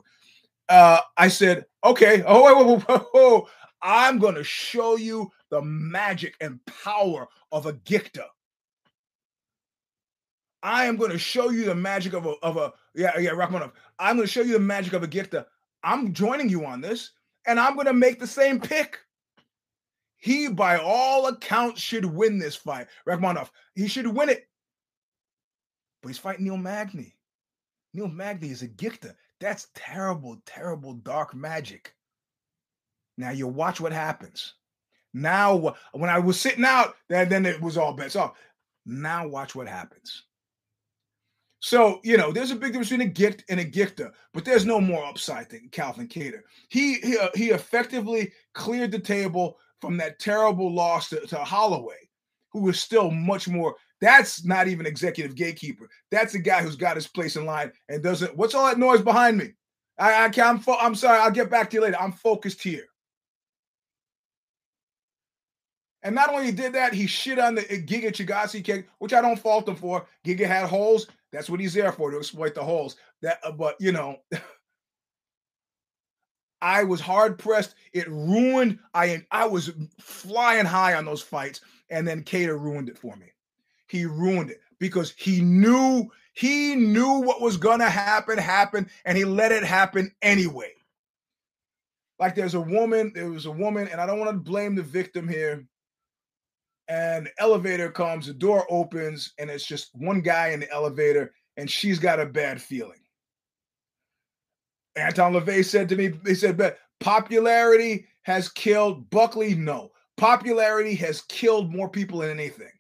Uh, I said, okay, oh, wait, wait, wait, wait, I'm going to show you the magic and power of a Gicta. I am going to show you the magic of a of a yeah yeah Rakhmonov. I'm going to show you the magic of a Gicta. I'm joining you on this, and I'm going to make the same pick. He, by all accounts, should win this fight. Rakhmonov. He should win it. But he's fighting Neil Magny. Neil Magny is a Gicta. That's terrible, terrible dark magic. Now you watch what happens. Now, when I was sitting out, then, then it was all bets off. Now watch what happens. So, you know, there's a big difference between a gift and a gifter, but there's no more upside than Calvin Kattar. He he, uh, he effectively cleared the table from that terrible loss to, to Holloway, who is still much more. That's not even executive gatekeeper. That's a guy who's got his place in line and doesn't. What's all that noise behind me? I, I I'm fo- I'm sorry. I'll get back to you later. I'm focused here. And not only did that, he shit on the uh, Giga Chikadze kick, which I don't fault him for. Giga had holes. That's what he's there for to exploit the holes. That, uh, but you know, I was hard pressed. It ruined. I I was flying high on those fights, and then Kattar ruined it for me. He ruined it because he knew he knew what was gonna happen, happen, and he let it happen anyway. Like there's a woman, there was a woman, and I don't want to blame the victim here and elevator comes, the door opens, and it's just one guy in the elevator, and she's got a bad feeling. Anton LaVey said to me, he said, but popularity has killed Buckley. No, popularity has killed more people than anything.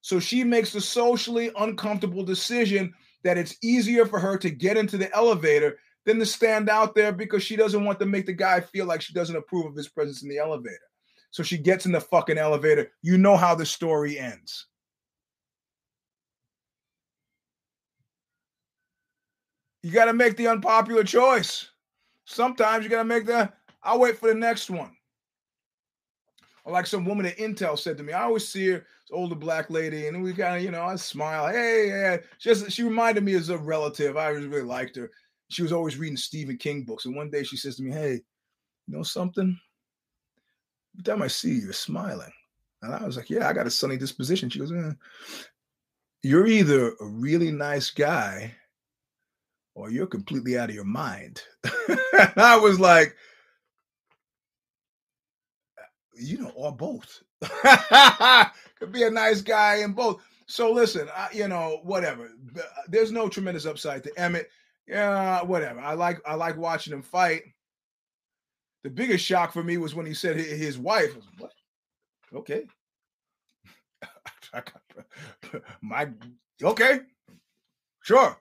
So she makes the socially uncomfortable decision that it's easier for her to get into the elevator than to stand out there because she doesn't want to make the guy feel like she doesn't approve of his presence in the elevator. So she gets in the fucking elevator. You know how the story ends. You got to make the unpopular choice. Sometimes you got to make the, I'll wait for the next one. Or like some woman at Intel said to me, I always see her, older black lady, and we kind of, you know, I smile. Hey, yeah. Just she reminded me as a relative. I really liked her. She was always reading Stephen King books. And one day she says to me, Hey, you know something? Every time I see you, you're smiling. And I was like, Yeah, I got a sunny disposition. She goes, eh, You're either a really nice guy or you're completely out of your mind. I was like, you know, or both. Could be a nice guy in both. So listen, I, you know, whatever. Uh, there's no tremendous upside to Emmett. Yeah, whatever. I like I like watching him fight. The biggest shock for me was when he said his wife. What? Okay. My okay, sure.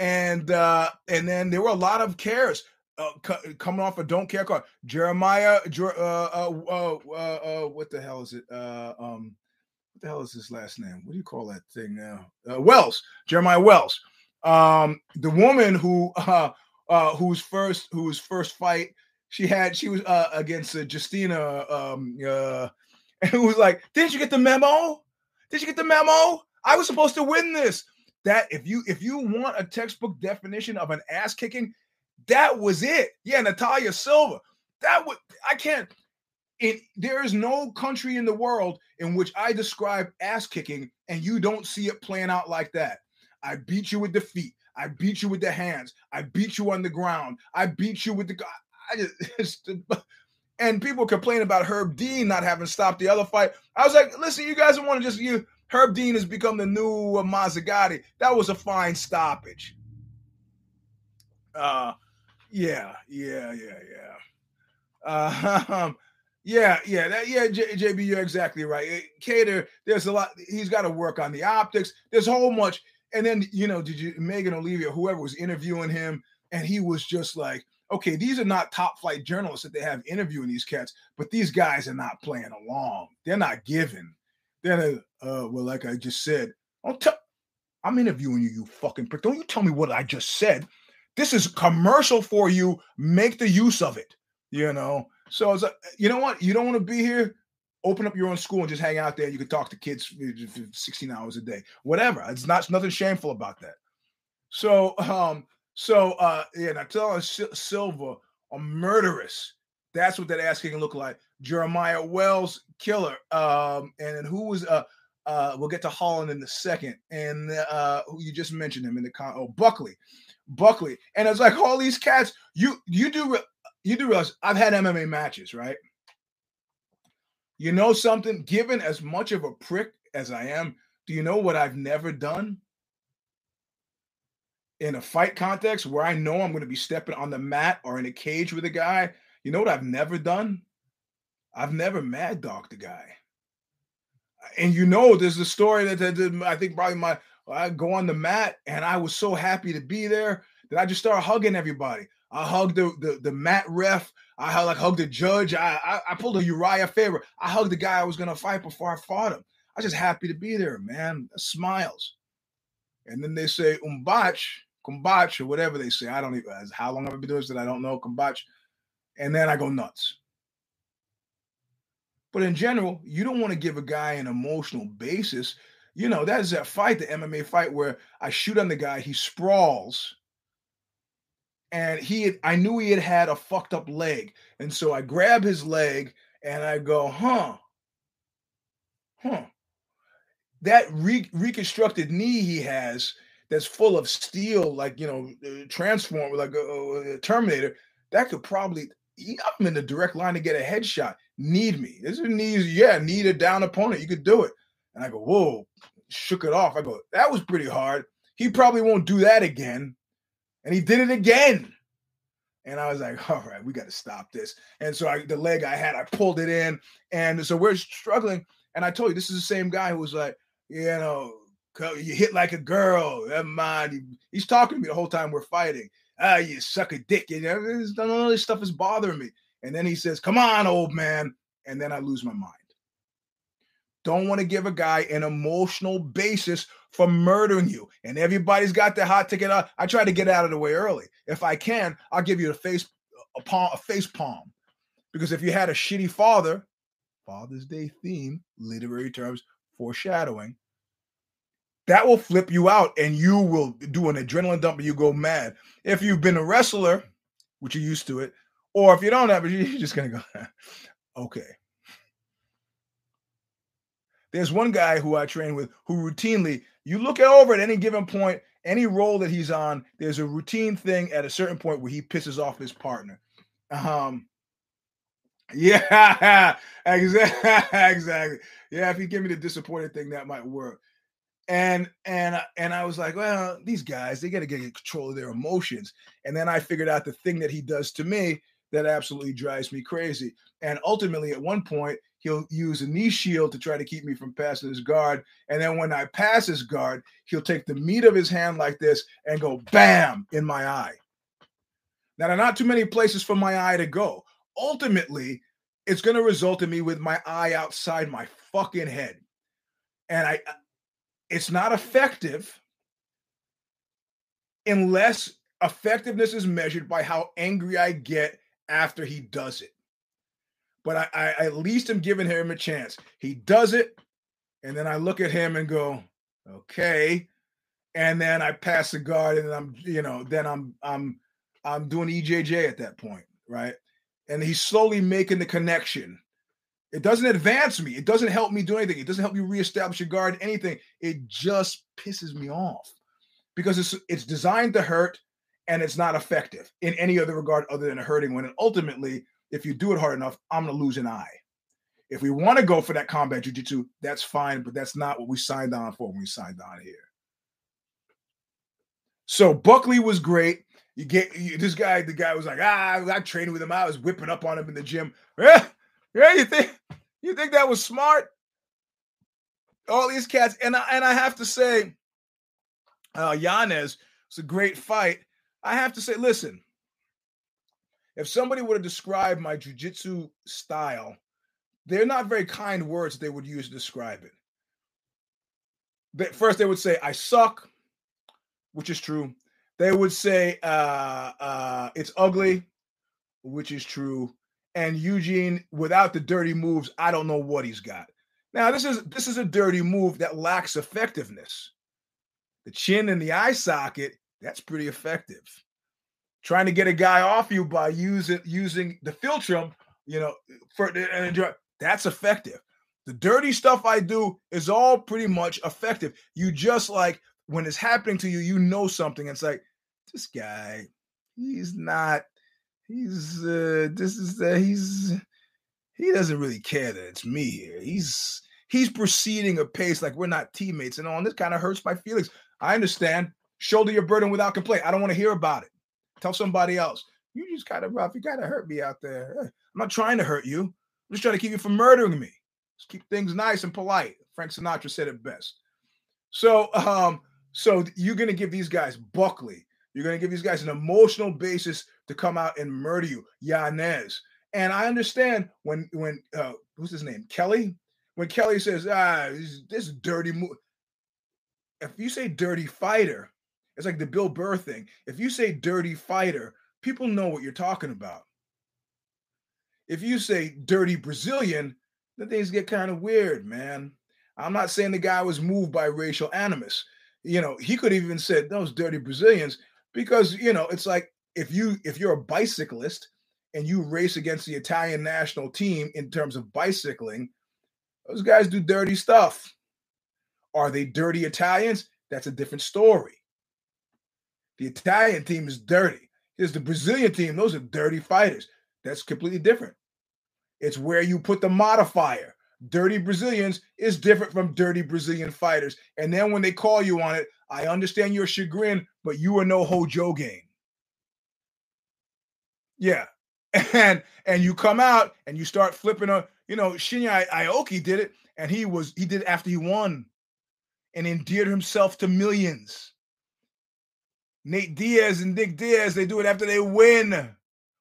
And uh and then there were a lot of cares uh, coming off a don't care card. Jeremiah, uh, uh, uh, uh, uh, what the hell is it? Uh, um, what the hell is his last name? What do you call that thing now? Wells, Jeremiah Wells. Um, the woman who uh, uh, whose first whose first fight she had she was against Justina um and who was like, "Didn't you get the memo? Did you get the memo? I was supposed to win this." That if you if you want a textbook definition of an ass kicking, that was it. Yeah, Natalia Silva. That would I can't it, there is no country in the world in which I describe ass kicking and you don't see it playing out like that. I beat you with the feet. I beat you with the hands. I beat you on the ground. I beat you with the. I just, and people complain about Herb Dean not having stopped the other fight. I was like, listen, you guys don't want to just you. Herb Dean has become the new Mazzagatti. That was a fine stoppage. Uh, yeah, yeah, yeah, yeah. Uh, um, yeah, yeah, that, yeah, J- JB, you're exactly right. Kattar, there's a lot. He's got to work on the optics. There's a whole much. And then you know, did you Megan Olivi, whoever was interviewing him, and he was just like, okay, these are not top flight journalists that they have interviewing these cats, but these guys are not playing along. They're not giving. They're Uh, well, like I just said, don't tell. I'm interviewing you, you fucking prick. Don't you tell me what I just said. This is commercial for you. Make the use of it. You know. So it's like, you know what? You don't want to be here. Open up your own school and just hang out there. You can talk to kids 16 hours a day, whatever. It's not nothing shameful about that. So, um, so uh, yeah, Natalia Silva a murderess. That's what that ass kicking look like. Jeremiah Wells killer. Um, and who was uh uh we'll get to Holland in the second. And uh you just mentioned him in the con oh Buckley. Buckley. And it's like all these cats, you you do you do realize I've had MMA matches, right? You know something? Given as much of a prick as I am, do you know what I've never done? In a fight context where I know I'm going to be stepping on the mat or in a cage with a guy, you know what I've never done? I've never mad dogged the guy. And you know, there's a story that, that I think probably my I go on the mat and I was so happy to be there that I just started hugging everybody. I hugged the the, the mat ref. I like hugged the judge. I, I, I pulled a Uriah Faber. I hugged the guy I was gonna fight before I fought him. I was just happy to be there, man. Smiles. And then they say umbach, kumbach, or whatever they say. I don't even how long I've been doing this that I don't know kumbach. And then I go nuts. But in general, you don't want to give a guy an emotional basis. You know, that is that fight, the MMA fight where I shoot on the guy, he sprawls and he had, I knew he had had a fucked up leg. And so I grab his leg and I go, huh, huh. That re- reconstructed knee he has that's full of steel, like, you know, uh, transform, like a, a Terminator, that could probably, I'm in the direct line to get a headshot. Need me. This is knees, yeah, need a down opponent. You could do it. And I go, whoa, shook it off. I go, that was pretty hard. He probably won't do that again. And he did it again. And I was like, all right, we got to stop this. And so I, the leg I had, I pulled it in. And so we're struggling. And I told you, this is the same guy who was like, you know, you hit like a girl. Never mind. he's talking to me the whole time we're fighting. Ah, you suck a dick. You know, none of this stuff is bothering me. And then he says, come on, old man. And then I lose my mind. Don't want to give a guy an emotional basis for murdering you. And everybody's got their hot ticket. Uh, I, I try to get out of the way early. If I can, I'll give you a face uh, a palm, a face palm. Because if you had a shitty father, Father's Day theme, literary terms, foreshadowing, that will flip you out and you will do an adrenaline dump and you go mad. If you've been a wrestler, which you're used to it, or if you don't have it, you're just gonna go, okay. There's one guy who I train with who routinely, you look over at any given point, any role that he's on, there's a routine thing at a certain point where he pisses off his partner. Um, yeah, exactly, exactly. Yeah, if you give me the disappointed thing, that might work. And and and I was like, well, these guys, they got to get control of their emotions. And then I figured out the thing that he does to me that absolutely drives me crazy. And ultimately, at one point, he'll use a knee shield to try to keep me from passing his guard. And then when I pass his guard, he'll take the meat of his hand like this and go bam in my eye. Now, there are not too many places for my eye to go. Ultimately, it's going to result in me with my eye outside my fucking head. And I, uh, it's not effective unless effectiveness is measured by how angry I get after he does it but I, I at least am giving him a chance. He does it, and then I look at him and go, okay. And then I pass the guard, and I'm, you know, then I'm I'm I'm doing EJJ at that point, right? And he's slowly making the connection. It doesn't advance me. It doesn't help me do anything. It doesn't help you reestablish your guard, anything. It just pisses me off because it's it's designed to hurt and it's not effective in any other regard other than a hurting when And ultimately if you do it hard enough, I'm going to lose an eye. If we want to go for that combat jujitsu, that's fine, but that's not what we signed on for when we signed on here. So Buckley was great. You get you, this guy. The guy was like, ah, I trained with him. I was whipping up on him in the gym. Yeah, yeah. You think you think that was smart? All these cats, and I, and I have to say, uh, Yanez was a great fight. I have to say, listen, if somebody were to describe my jujitsu style, they're not very kind words they would use to describe it. first they would say I suck, which is true. They would say uh, uh, it's ugly, which is true. And Eugene, without the dirty moves, I don't know what he's got. Now this is this is a dirty move that lacks effectiveness. The chin and the eye socket, that's pretty effective. Trying to get a guy off you by using using the philtrum, you know, for and that's effective. The dirty stuff I do is all pretty much effective. You just like when it's happening to you, you know something. It's like this guy, he's not. He's uh, this is uh, he's he doesn't really care that it's me here. He's he's proceeding a pace like we're not teammates and all. And this kind of hurts my feelings. I understand. Shoulder your burden without complaint. I don't want to hear about it. Tell somebody else. You just kind of rough. You kind of hurt me out there. I'm not trying to hurt you. I'm just trying to keep you from murdering me. Just keep things nice and polite. Frank Sinatra said it best. So, um, so you're gonna give these guys Buckley. You're gonna give these guys an emotional basis to come out and murder you, Yanez. And I understand when when uh, who's his name, Kelly. When Kelly says, "Ah, this, this dirty move," if you say "dirty fighter," it's like the Bill Burr thing. If you say "dirty fighter," people know what you're talking about. If you say "dirty Brazilian," then things get kind of weird, man. I'm not saying the guy was moved by racial animus. You know, he could even said those dirty Brazilians because you know it's like if you if you're a bicyclist and you race against the Italian national team in terms of bicycling, those guys do dirty stuff. Are they dirty Italians? That's a different story. The Italian team is dirty. There's the Brazilian team, those are dirty fighters. That's completely different. It's where you put the modifier. Dirty Brazilians is different from dirty Brazilian fighters. And then when they call you on it, I understand your chagrin, but you are no Hojo game. Yeah. And and you come out and you start flipping a, you know, Shinya Aoki did it, and he was he did it after he won and endeared himself to millions. Nate Diaz and Nick Diaz, they do it after they win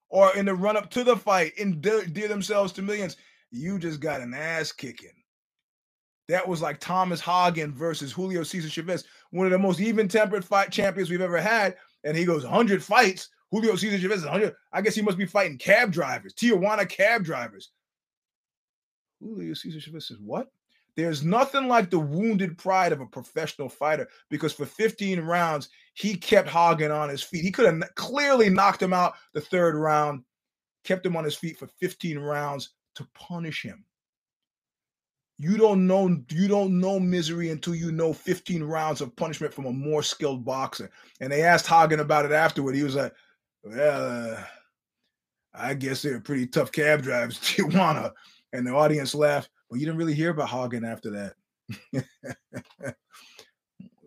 or in the run up to the fight, endear themselves to millions. You just got an ass kicking. That was like Thomas Haugen versus Julio Cesar Chavez, one of the most even tempered fight champions we've ever had. And he goes 100 fights. Julio Cesar Chavez is 100. I guess he must be fighting cab drivers, Tijuana cab drivers. Julio Cesar Chavez says, What? There's nothing like the wounded pride of a professional fighter because for 15 rounds, he kept Haugen on his feet. He could have clearly knocked him out the third round, kept him on his feet for 15 rounds to punish him. You don't know you don't know misery until you know 15 rounds of punishment from a more skilled boxer. And they asked Haugen about it afterward. He was like, "Well, uh, I guess they're pretty tough cab drivers, Tijuana." And the audience laughed. Well, you didn't really hear about Haugen after that.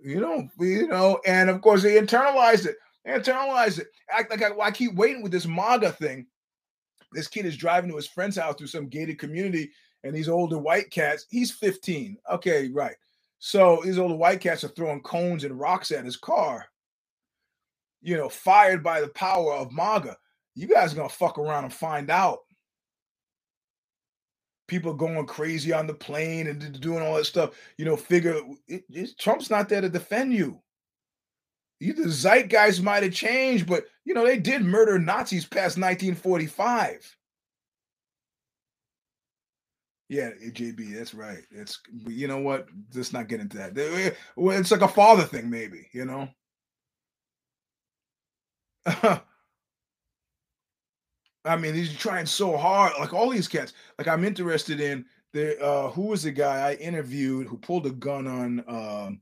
you know, you know, and of course they internalized it. They internalized it. Act like I, I keep waiting with this MAGA thing. This kid is driving to his friend's house through some gated community, and these older white cats. He's 15. Okay, right. So these older white cats are throwing cones and rocks at his car. You know, fired by the power of MAGA. You guys are gonna fuck around and find out. People going crazy on the plane and doing all that stuff. You know, figure it, Trump's not there to defend you. The zeitgeist might have changed, but you know, they did murder Nazis past 1945. Yeah, eh, JB, that's right. It's you know what? Let's not get into that. Eh, it's like a father thing, maybe, you know. I mean, he's trying so hard. Like all these cats. Like I'm interested in the uh who was the guy I interviewed who pulled a gun on um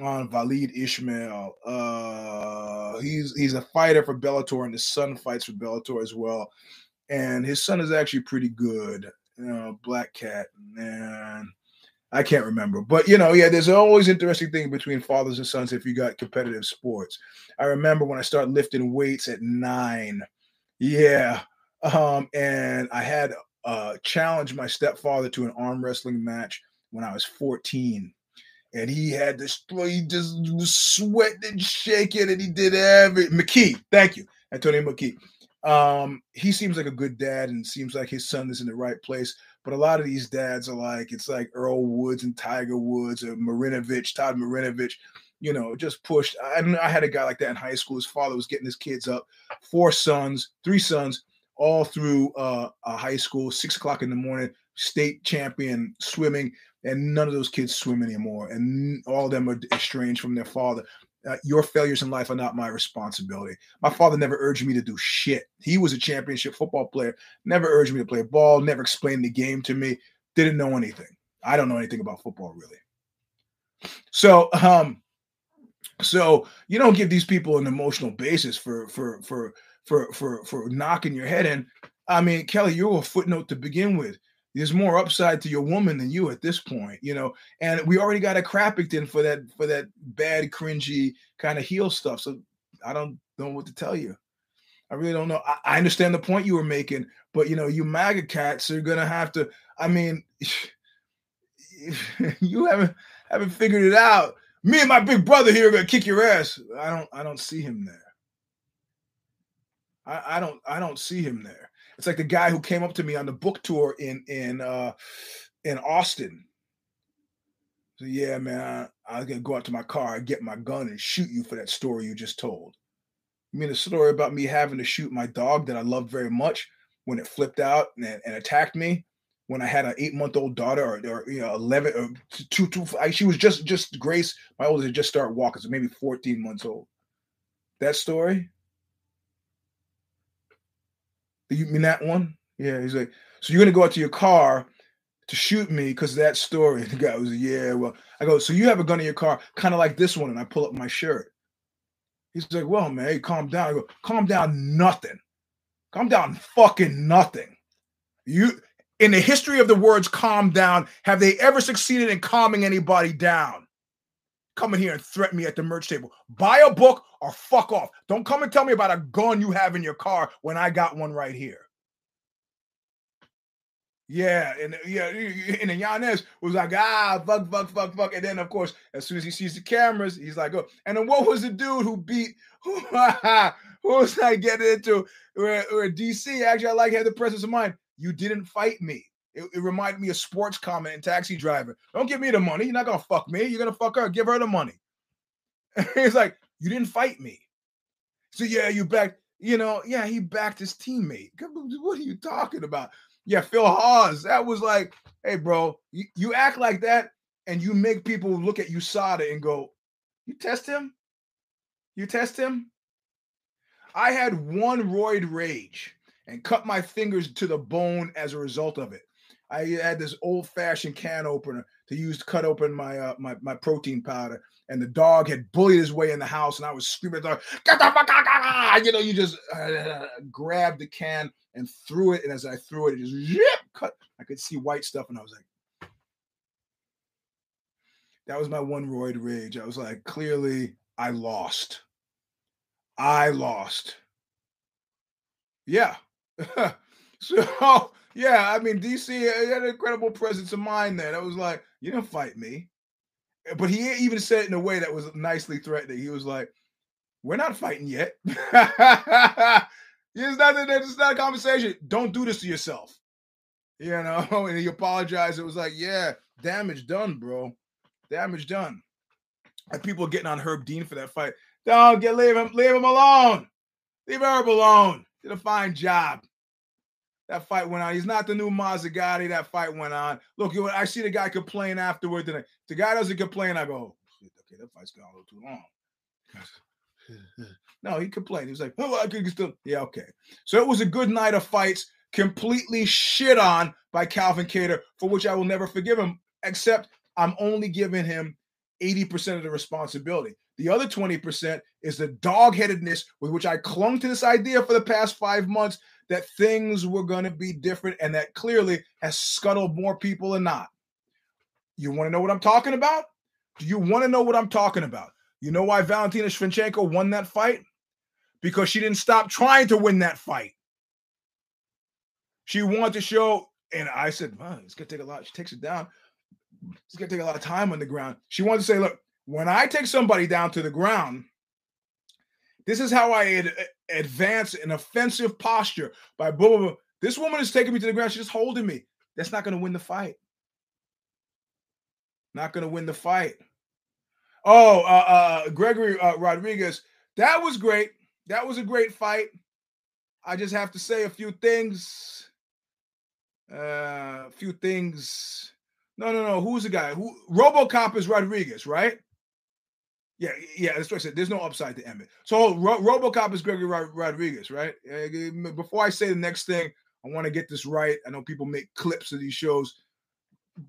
on Valid Ishmael. Uh, he's he's a fighter for Bellator, and his son fights for Bellator as well. And his son is actually pretty good. You know, Black Cat, man. I can't remember, but you know, yeah, there's always interesting thing between fathers and sons if you got competitive sports. I remember when I started lifting weights at nine. Yeah, um, and I had uh challenged my stepfather to an arm wrestling match when I was 14 and he had this he just was sweating and shaking and he did every McKee. Thank you, Antonio McKee. Um, he seems like a good dad and seems like his son is in the right place. But a lot of these dads are like, it's like Earl Woods and Tiger Woods or Marinovich, Todd Marinovich, you know, just pushed. I, I had a guy like that in high school. His father was getting his kids up, four sons, three sons, all through uh, high school, six o'clock in the morning, state champion swimming, and none of those kids swim anymore. And all of them are estranged from their father. Uh, your failures in life are not my responsibility. My father never urged me to do shit. He was a championship football player, never urged me to play ball, never explained the game to me, didn't know anything. I don't know anything about football really. So, um, so you don't give these people an emotional basis for for for for for for knocking your head in. I mean, Kelly, you're a footnote to begin with there's more upside to your woman than you at this point, you know. And we already got a Crappington for that for that bad, cringy kind of heel stuff. So I don't know what to tell you. I really don't know. I, I understand the point you were making, but you know, you MAGA cats are gonna have to. I mean, you haven't haven't figured it out. Me and my big brother here are gonna kick your ass. I don't. I don't see him there. I, I don't. I don't see him there. It's like the guy who came up to me on the book tour in in uh in Austin. So yeah, man, I, I was gonna go out to my car and get my gun and shoot you for that story you just told. You mean the story about me having to shoot my dog that I loved very much when it flipped out and, and attacked me when I had an eight month old daughter or, or, you know eleven or two she was just just Grace. My oldest had just started walking, so maybe fourteen months old. That story. You mean that one? Yeah. He's like, so you're gonna go out to your car to shoot me because that story. The guy was, yeah. Well, I go, so you have a gun in your car, kind of like this one, and I pull up my shirt. He's like, well, man, hey, calm down. I go, calm down, nothing. Calm down, fucking nothing. You in the history of the words calm down, have they ever succeeded in calming anybody down? Come in here and threaten me at the merch table. Buy a book or fuck off. Don't come and tell me about a gun you have in your car when I got one right here. Yeah, and yeah, and then Giannis was like, ah, fuck, fuck, fuck, fuck. And then, of course, as soon as he sees the cameras, he's like, oh. And then what was the dude who beat, who, was I getting into? Where, where DC actually, I like had the presence of mind. You didn't fight me. It, it reminded me of sports comment and Taxi Driver. Don't give me the money. You're not gonna fuck me. You're gonna fuck her. Give her the money. He's like, you didn't fight me. So yeah, you backed, you know, yeah, he backed his teammate. What are you talking about? Yeah, Phil Hawes. That was like, hey, bro, you, you act like that and you make people look at USADA and go, you test him? You test him? I had one roid rage and cut my fingers to the bone as a result of it. I had this old fashioned can opener to use to cut open my uh, my my protein powder, and the dog had bullied his way in the house, and I was screaming at the dog, "Get the fuck out!" You know, you just uh, grabbed the can and threw it, and as I threw it, it just cut. I could see white stuff, and I was like, that was my one roid rage. I was like, clearly, I lost. I lost. Yeah. so yeah, I mean, DC had an incredible presence of mind there. That was like, you didn't fight me. But he even said it in a way that was nicely threatening. He was like, we're not fighting yet. it's not, it's not a conversation. Don't do this to yourself. You know, and he apologized. It was like, yeah, damage done, bro. Damage done. And people getting on Herb Dean for that fight. Don't get leave him, leave him alone. Leave Herb alone. Did a fine job. That fight went on. He's not the new Mazzagatti. That fight went on. Look, I see the guy complain afterward. The guy doesn't complain. I go, oh, okay, that fight's gone a little too long. no, he complained. He was like, oh, I could still. Yeah, okay. So it was a good night of fights, completely shit on by Calvin Kattar, for which I will never forgive him, except I'm only giving him 80% of the responsibility. The other 20% is the dogheadedness with which I clung to this idea for the past five months that things were going to be different and that clearly has scuttled more people than not. You want to know what I'm talking about? Do you want to know what I'm talking about? You know why Valentina Shevchenko won that fight? Because she didn't stop trying to win that fight. She wanted to show, and I said, well, it's gonna take a lot. She takes it down. It's gonna take a lot of time on the ground. She wanted to say, look, when I take somebody down to the ground, this is how I ad- advance an offensive posture by blah, blah, blah. This woman is taking me to the ground. She's just holding me. That's not going to win the fight. Not going to win the fight. Oh, uh, uh, Gregory uh, Rodrigues, that was great. That was a great fight. I just have to say a few things. Uh, a few things. No, no, no. Who's the guy? Who RoboCop is Rodrigues, right? Yeah, yeah, that's what I said. There's no upside to Emmett. So Ro- RoboCop is Gregory Rod- Rodrigues, right? Uh, before I say the next thing, I want to get this right. I know people make clips of these shows.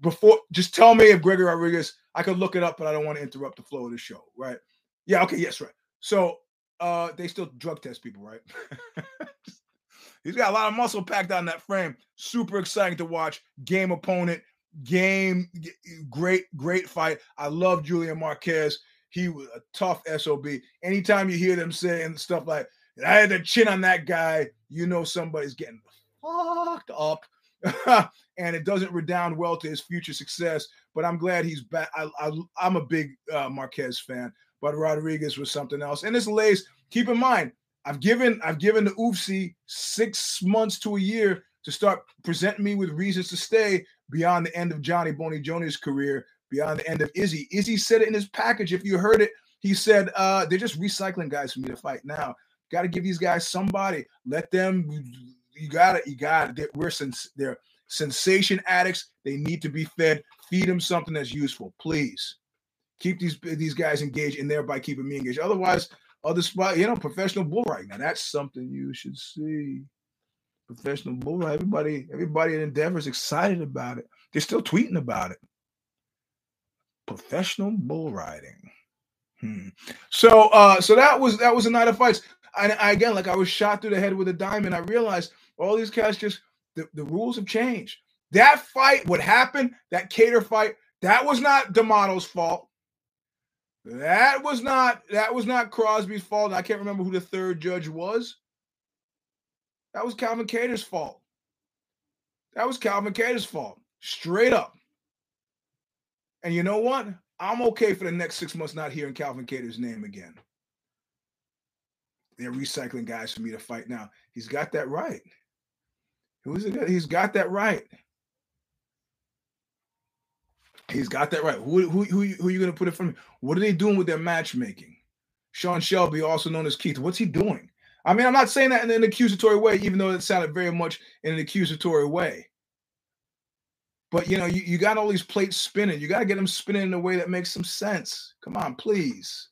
Before, just tell me if Gregory Rodrigues. I could look it up, but I don't want to interrupt the flow of the show, right? Yeah, okay, yes, right. So uh they still drug test people, right? He's got a lot of muscle packed on that frame. Super exciting to watch. Game opponent, game, great, great fight. I love Julian Marquez. He was a tough SOB. Anytime you hear them saying stuff like, I had the chin on that guy, you know somebody's getting fucked up. and it doesn't redound well to his future success. But I'm glad he's back. I, am a big uh, Marquez fan, but Rodrigues was something else. And this lays, keep in mind, I've given I've given the UFC six months to a year to start presenting me with reasons to stay beyond the end of Johnny Boney Jr.'s career, beyond the end of Izzy. Izzy said it in his package. If you heard it, he said uh, they're just recycling guys for me to fight now. Got to give these guys somebody. Let them. You got it. You got it. We're since they're sensation addicts. They need to be fed. Feed them something that's useful, please. Keep these these guys engaged and thereby keeping me engaged. Otherwise, other spot, you know, professional bull riding. Now that's something you should see. Professional bull. Everybody, everybody at Endeavor is excited about it. They're still tweeting about it. Professional bull riding. Hmm. So, uh, so that was that was a night of fights. And I, again, like I was shot through the head with a diamond. I realized all these guys just the, the rules have changed. That fight, what happened, that Kattar fight, that was not D'Amato's fault. That was not that was not Crosby's fault. I can't remember who the third judge was. That was Calvin Kattar's fault. That was Calvin Kattar's fault. Straight up. And you know what? I'm okay for the next six months not hearing Calvin Kattar's name again. They're recycling guys for me to fight now. He's got that right. Who's it? He's got that right. He's got that right. Who who who, who are you going to put in front of me? What are they doing with their matchmaking? Sean Shelby, also known as Keith. What's he doing? I mean, I'm not saying that in an accusatory way, even though it sounded very much in an accusatory way. But you know, you, you got all these plates spinning. You got to get them spinning in a way that makes some sense. Come on, please.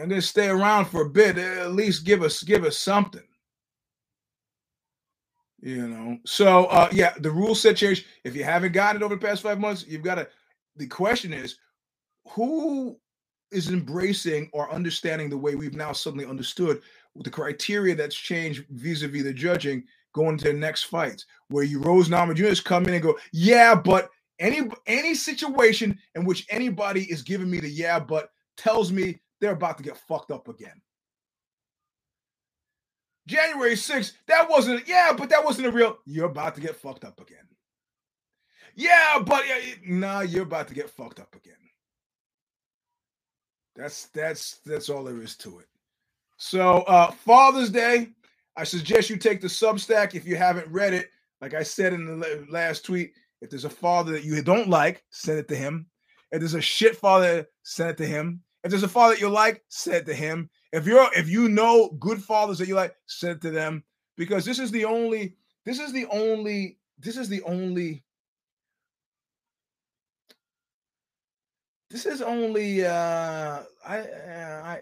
I'm gonna stay around for a bit. At least give us give us something. You know, so uh yeah, the rule set change. If you haven't gotten it over the past five months, you've got to. The question is, who is embracing or understanding the way we've now suddenly understood the criteria that's changed vis-a-vis the judging going to the next fights, where you Rose Namajunas come in and go, yeah, but any any situation in which anybody is giving me the yeah, but tells me they're about to get fucked up again. January 6th, that wasn't, yeah, but that wasn't a real, you're about to get fucked up again. Yeah, but nah, you're about to get fucked up again. That's that's that's all there is to it. So uh Father's Day, I suggest you take the Substack if you haven't read it. Like I said in the last tweet, if there's a father that you don't like, send it to him. If there's a shit father, send it to him. If there's a father that you like, send it to him. If you're if you know good fathers that you like, send it to them because this is the only this is the only this is the only this is only uh I uh, I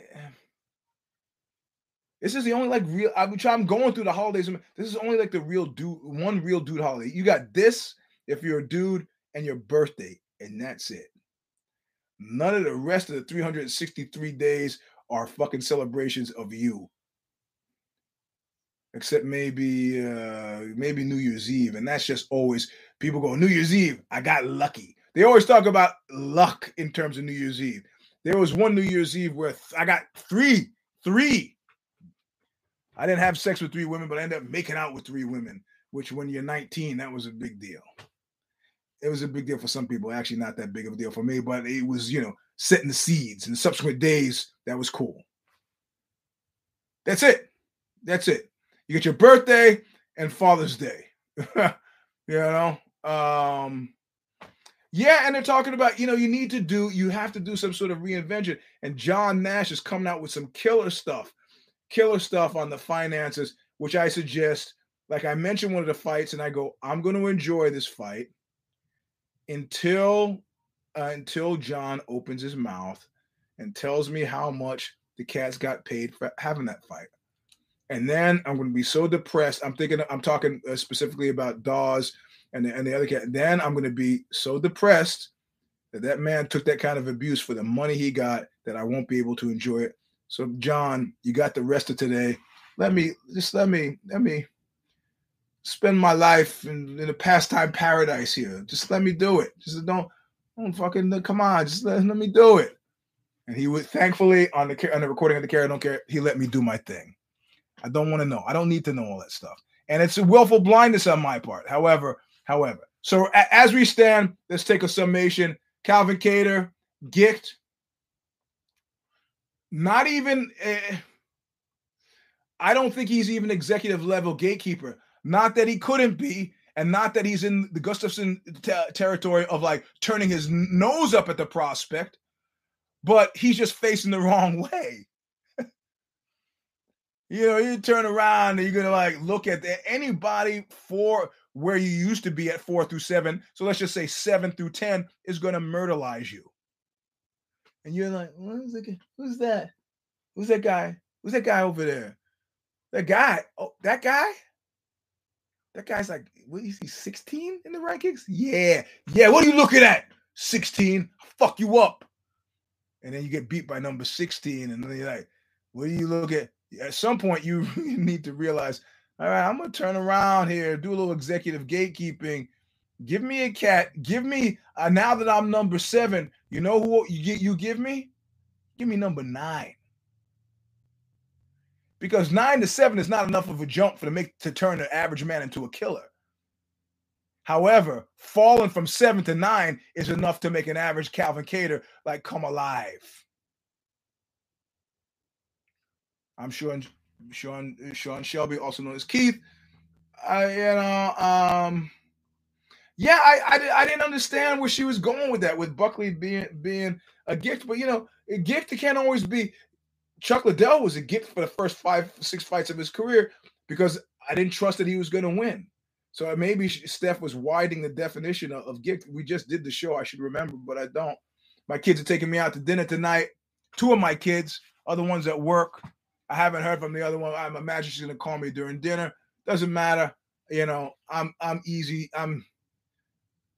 this is the only like real I'm going through the holidays. This is only like the real dude, one real dude holiday. You got this if you're a dude and your birthday, and that's it. None of the rest of the 363 days are fucking celebrations of you. Except maybe uh maybe New Year's Eve. And that's just always people go, New Year's Eve, I got lucky. They always talk about luck in terms of New Year's Eve. There was one New Year's Eve where I got three, three. I didn't have sex with three women, but I ended up making out with three women, which when you're 19, that was a big deal it was a big deal for some people. Actually, not that big of a deal for me, but it was, you know, setting the seeds and subsequent days. That was cool. That's it. That's it. You get your birthday and Father's Day. You know, um, yeah, and they're talking about you know you need to do you have to do some sort of reinvention, and John Nash is coming out with some killer stuff, killer stuff on the finances, which I suggest. Like I mentioned one of the fights, and I go, I'm going to enjoy this fight until uh, until John opens his mouth and tells me how much the cats got paid for having that fight. And then I'm going to be so depressed. I'm thinking, I'm talking uh, specifically about Dawes and the, and the other cat. Then I'm going to be so depressed that that man took that kind of abuse for the money he got that I won't be able to enjoy it. So, John, you got the rest of today. Let me just let me let me spend my life in, in a pastime paradise here. Just let me do it. Just don't don't fucking come on. Just let, let me do it. And he would thankfully on the on the recording of the care, I don't care. He let me do my thing. I don't want to know. I don't need to know all that stuff. And it's a willful blindness on my part. However, however, so a- as we stand, let's take a summation. Calvin Kattar, Gicht, not even. Uh, I don't think he's even executive level gatekeeper. Not that he couldn't be, and not that he's in the Gustafsson te- territory of like turning his nose up at the prospect, but he's just facing the wrong way. you know, you turn around and you're gonna like look at the, anybody for where you used to be at four through seven. So let's just say seven through ten is gonna myrtleize you. And you're like, who's that? Who's that? Guy? Who's that guy over there? That guy? Oh, that guy? That guy's like, what is he, 16 in the rankings? Yeah. Yeah. What are you looking at? 16. Fuck you up. And then you get beat by number 16. And then you're like, what do you look at? At some point, you need to realize, all right, I'm gonna turn around here, do a little executive gatekeeping. Give me a cat. Give me uh, now that I'm number seven. You know who you get? You give me? Give me number nine because nine to seven is not enough of a jump for to make to turn an average man into a killer. However, falling from seven to nine is enough to make an average Calvin Kattar like come alive. I'm sure Sean Sean Shelby, also known as Keith. I you know um yeah, I, I I didn't understand where she was going with that, with Buckley being being a gift, but you know, a gift can't always be Chuck Liddell was a gift for the first five, six fights of his career because I didn't trust that he was going to win. So uh, maybe Steph was widening the definition of, of gift. We just did the show. I should remember, but I don't. My kids are taking me out to dinner tonight. Two of my kids, other ones at work. I haven't heard from the other one. I'm imagine she's going to call me during dinner. Doesn't matter. You know, I'm I'm easy. I'm,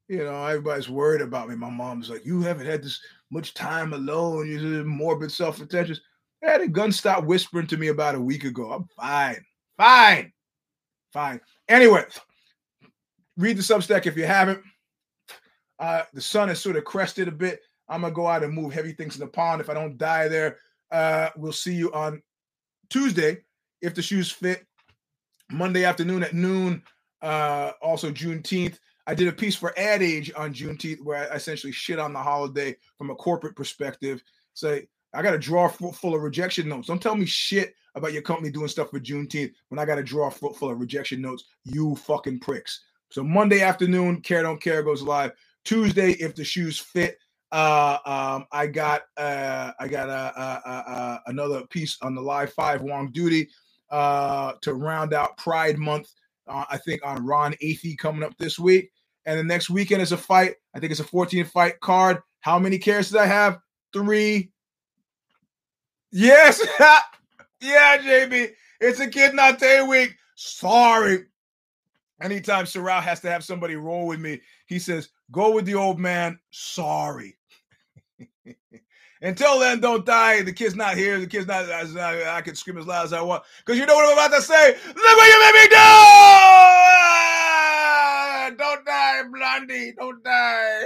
you know, everybody's worried about me. My mom's like, you haven't had this much time alone. You're morbid self-attention. I had a gun stop whispering to me about a week ago. I'm fine. Fine. Fine. Anyway, read the Substack if you haven't. Uh, the sun has sort of crested a bit. I'm gonna go out and move heavy things in the pond. If I don't die there, uh, we'll see you on Tuesday if the shoes fit. Monday afternoon at noon. Uh, also Juneteenth. I did a piece for Ad Age on Juneteenth where I essentially shit on the holiday from a corporate perspective. Say I got a drawer full, of rejection notes. Don't tell me shit about your company doing stuff for Juneteenth when I got a drawer full, of rejection notes. You fucking pricks. So Monday afternoon, Care Don't Care goes live. Tuesday, if the shoes fit, uh, um, I got uh, I got a, another piece on the live five Wong duty uh, to round out Pride Month. Uh, I think on Ron Athey coming up this week, and the next weekend is a fight. I think it's a 14 fight card. How many cares did I have? Three. Yes. yeah, JB. It's a kid not day week. Sorry. Anytime Sorrell has to have somebody roll with me, he says, go with the old man. Sorry. Until then, don't die. The kid's not here. The kid's not. I, I can scream as loud as I want. Because you know what I'm about to say. Look what you made me do! Don't die, Blondie. Don't die.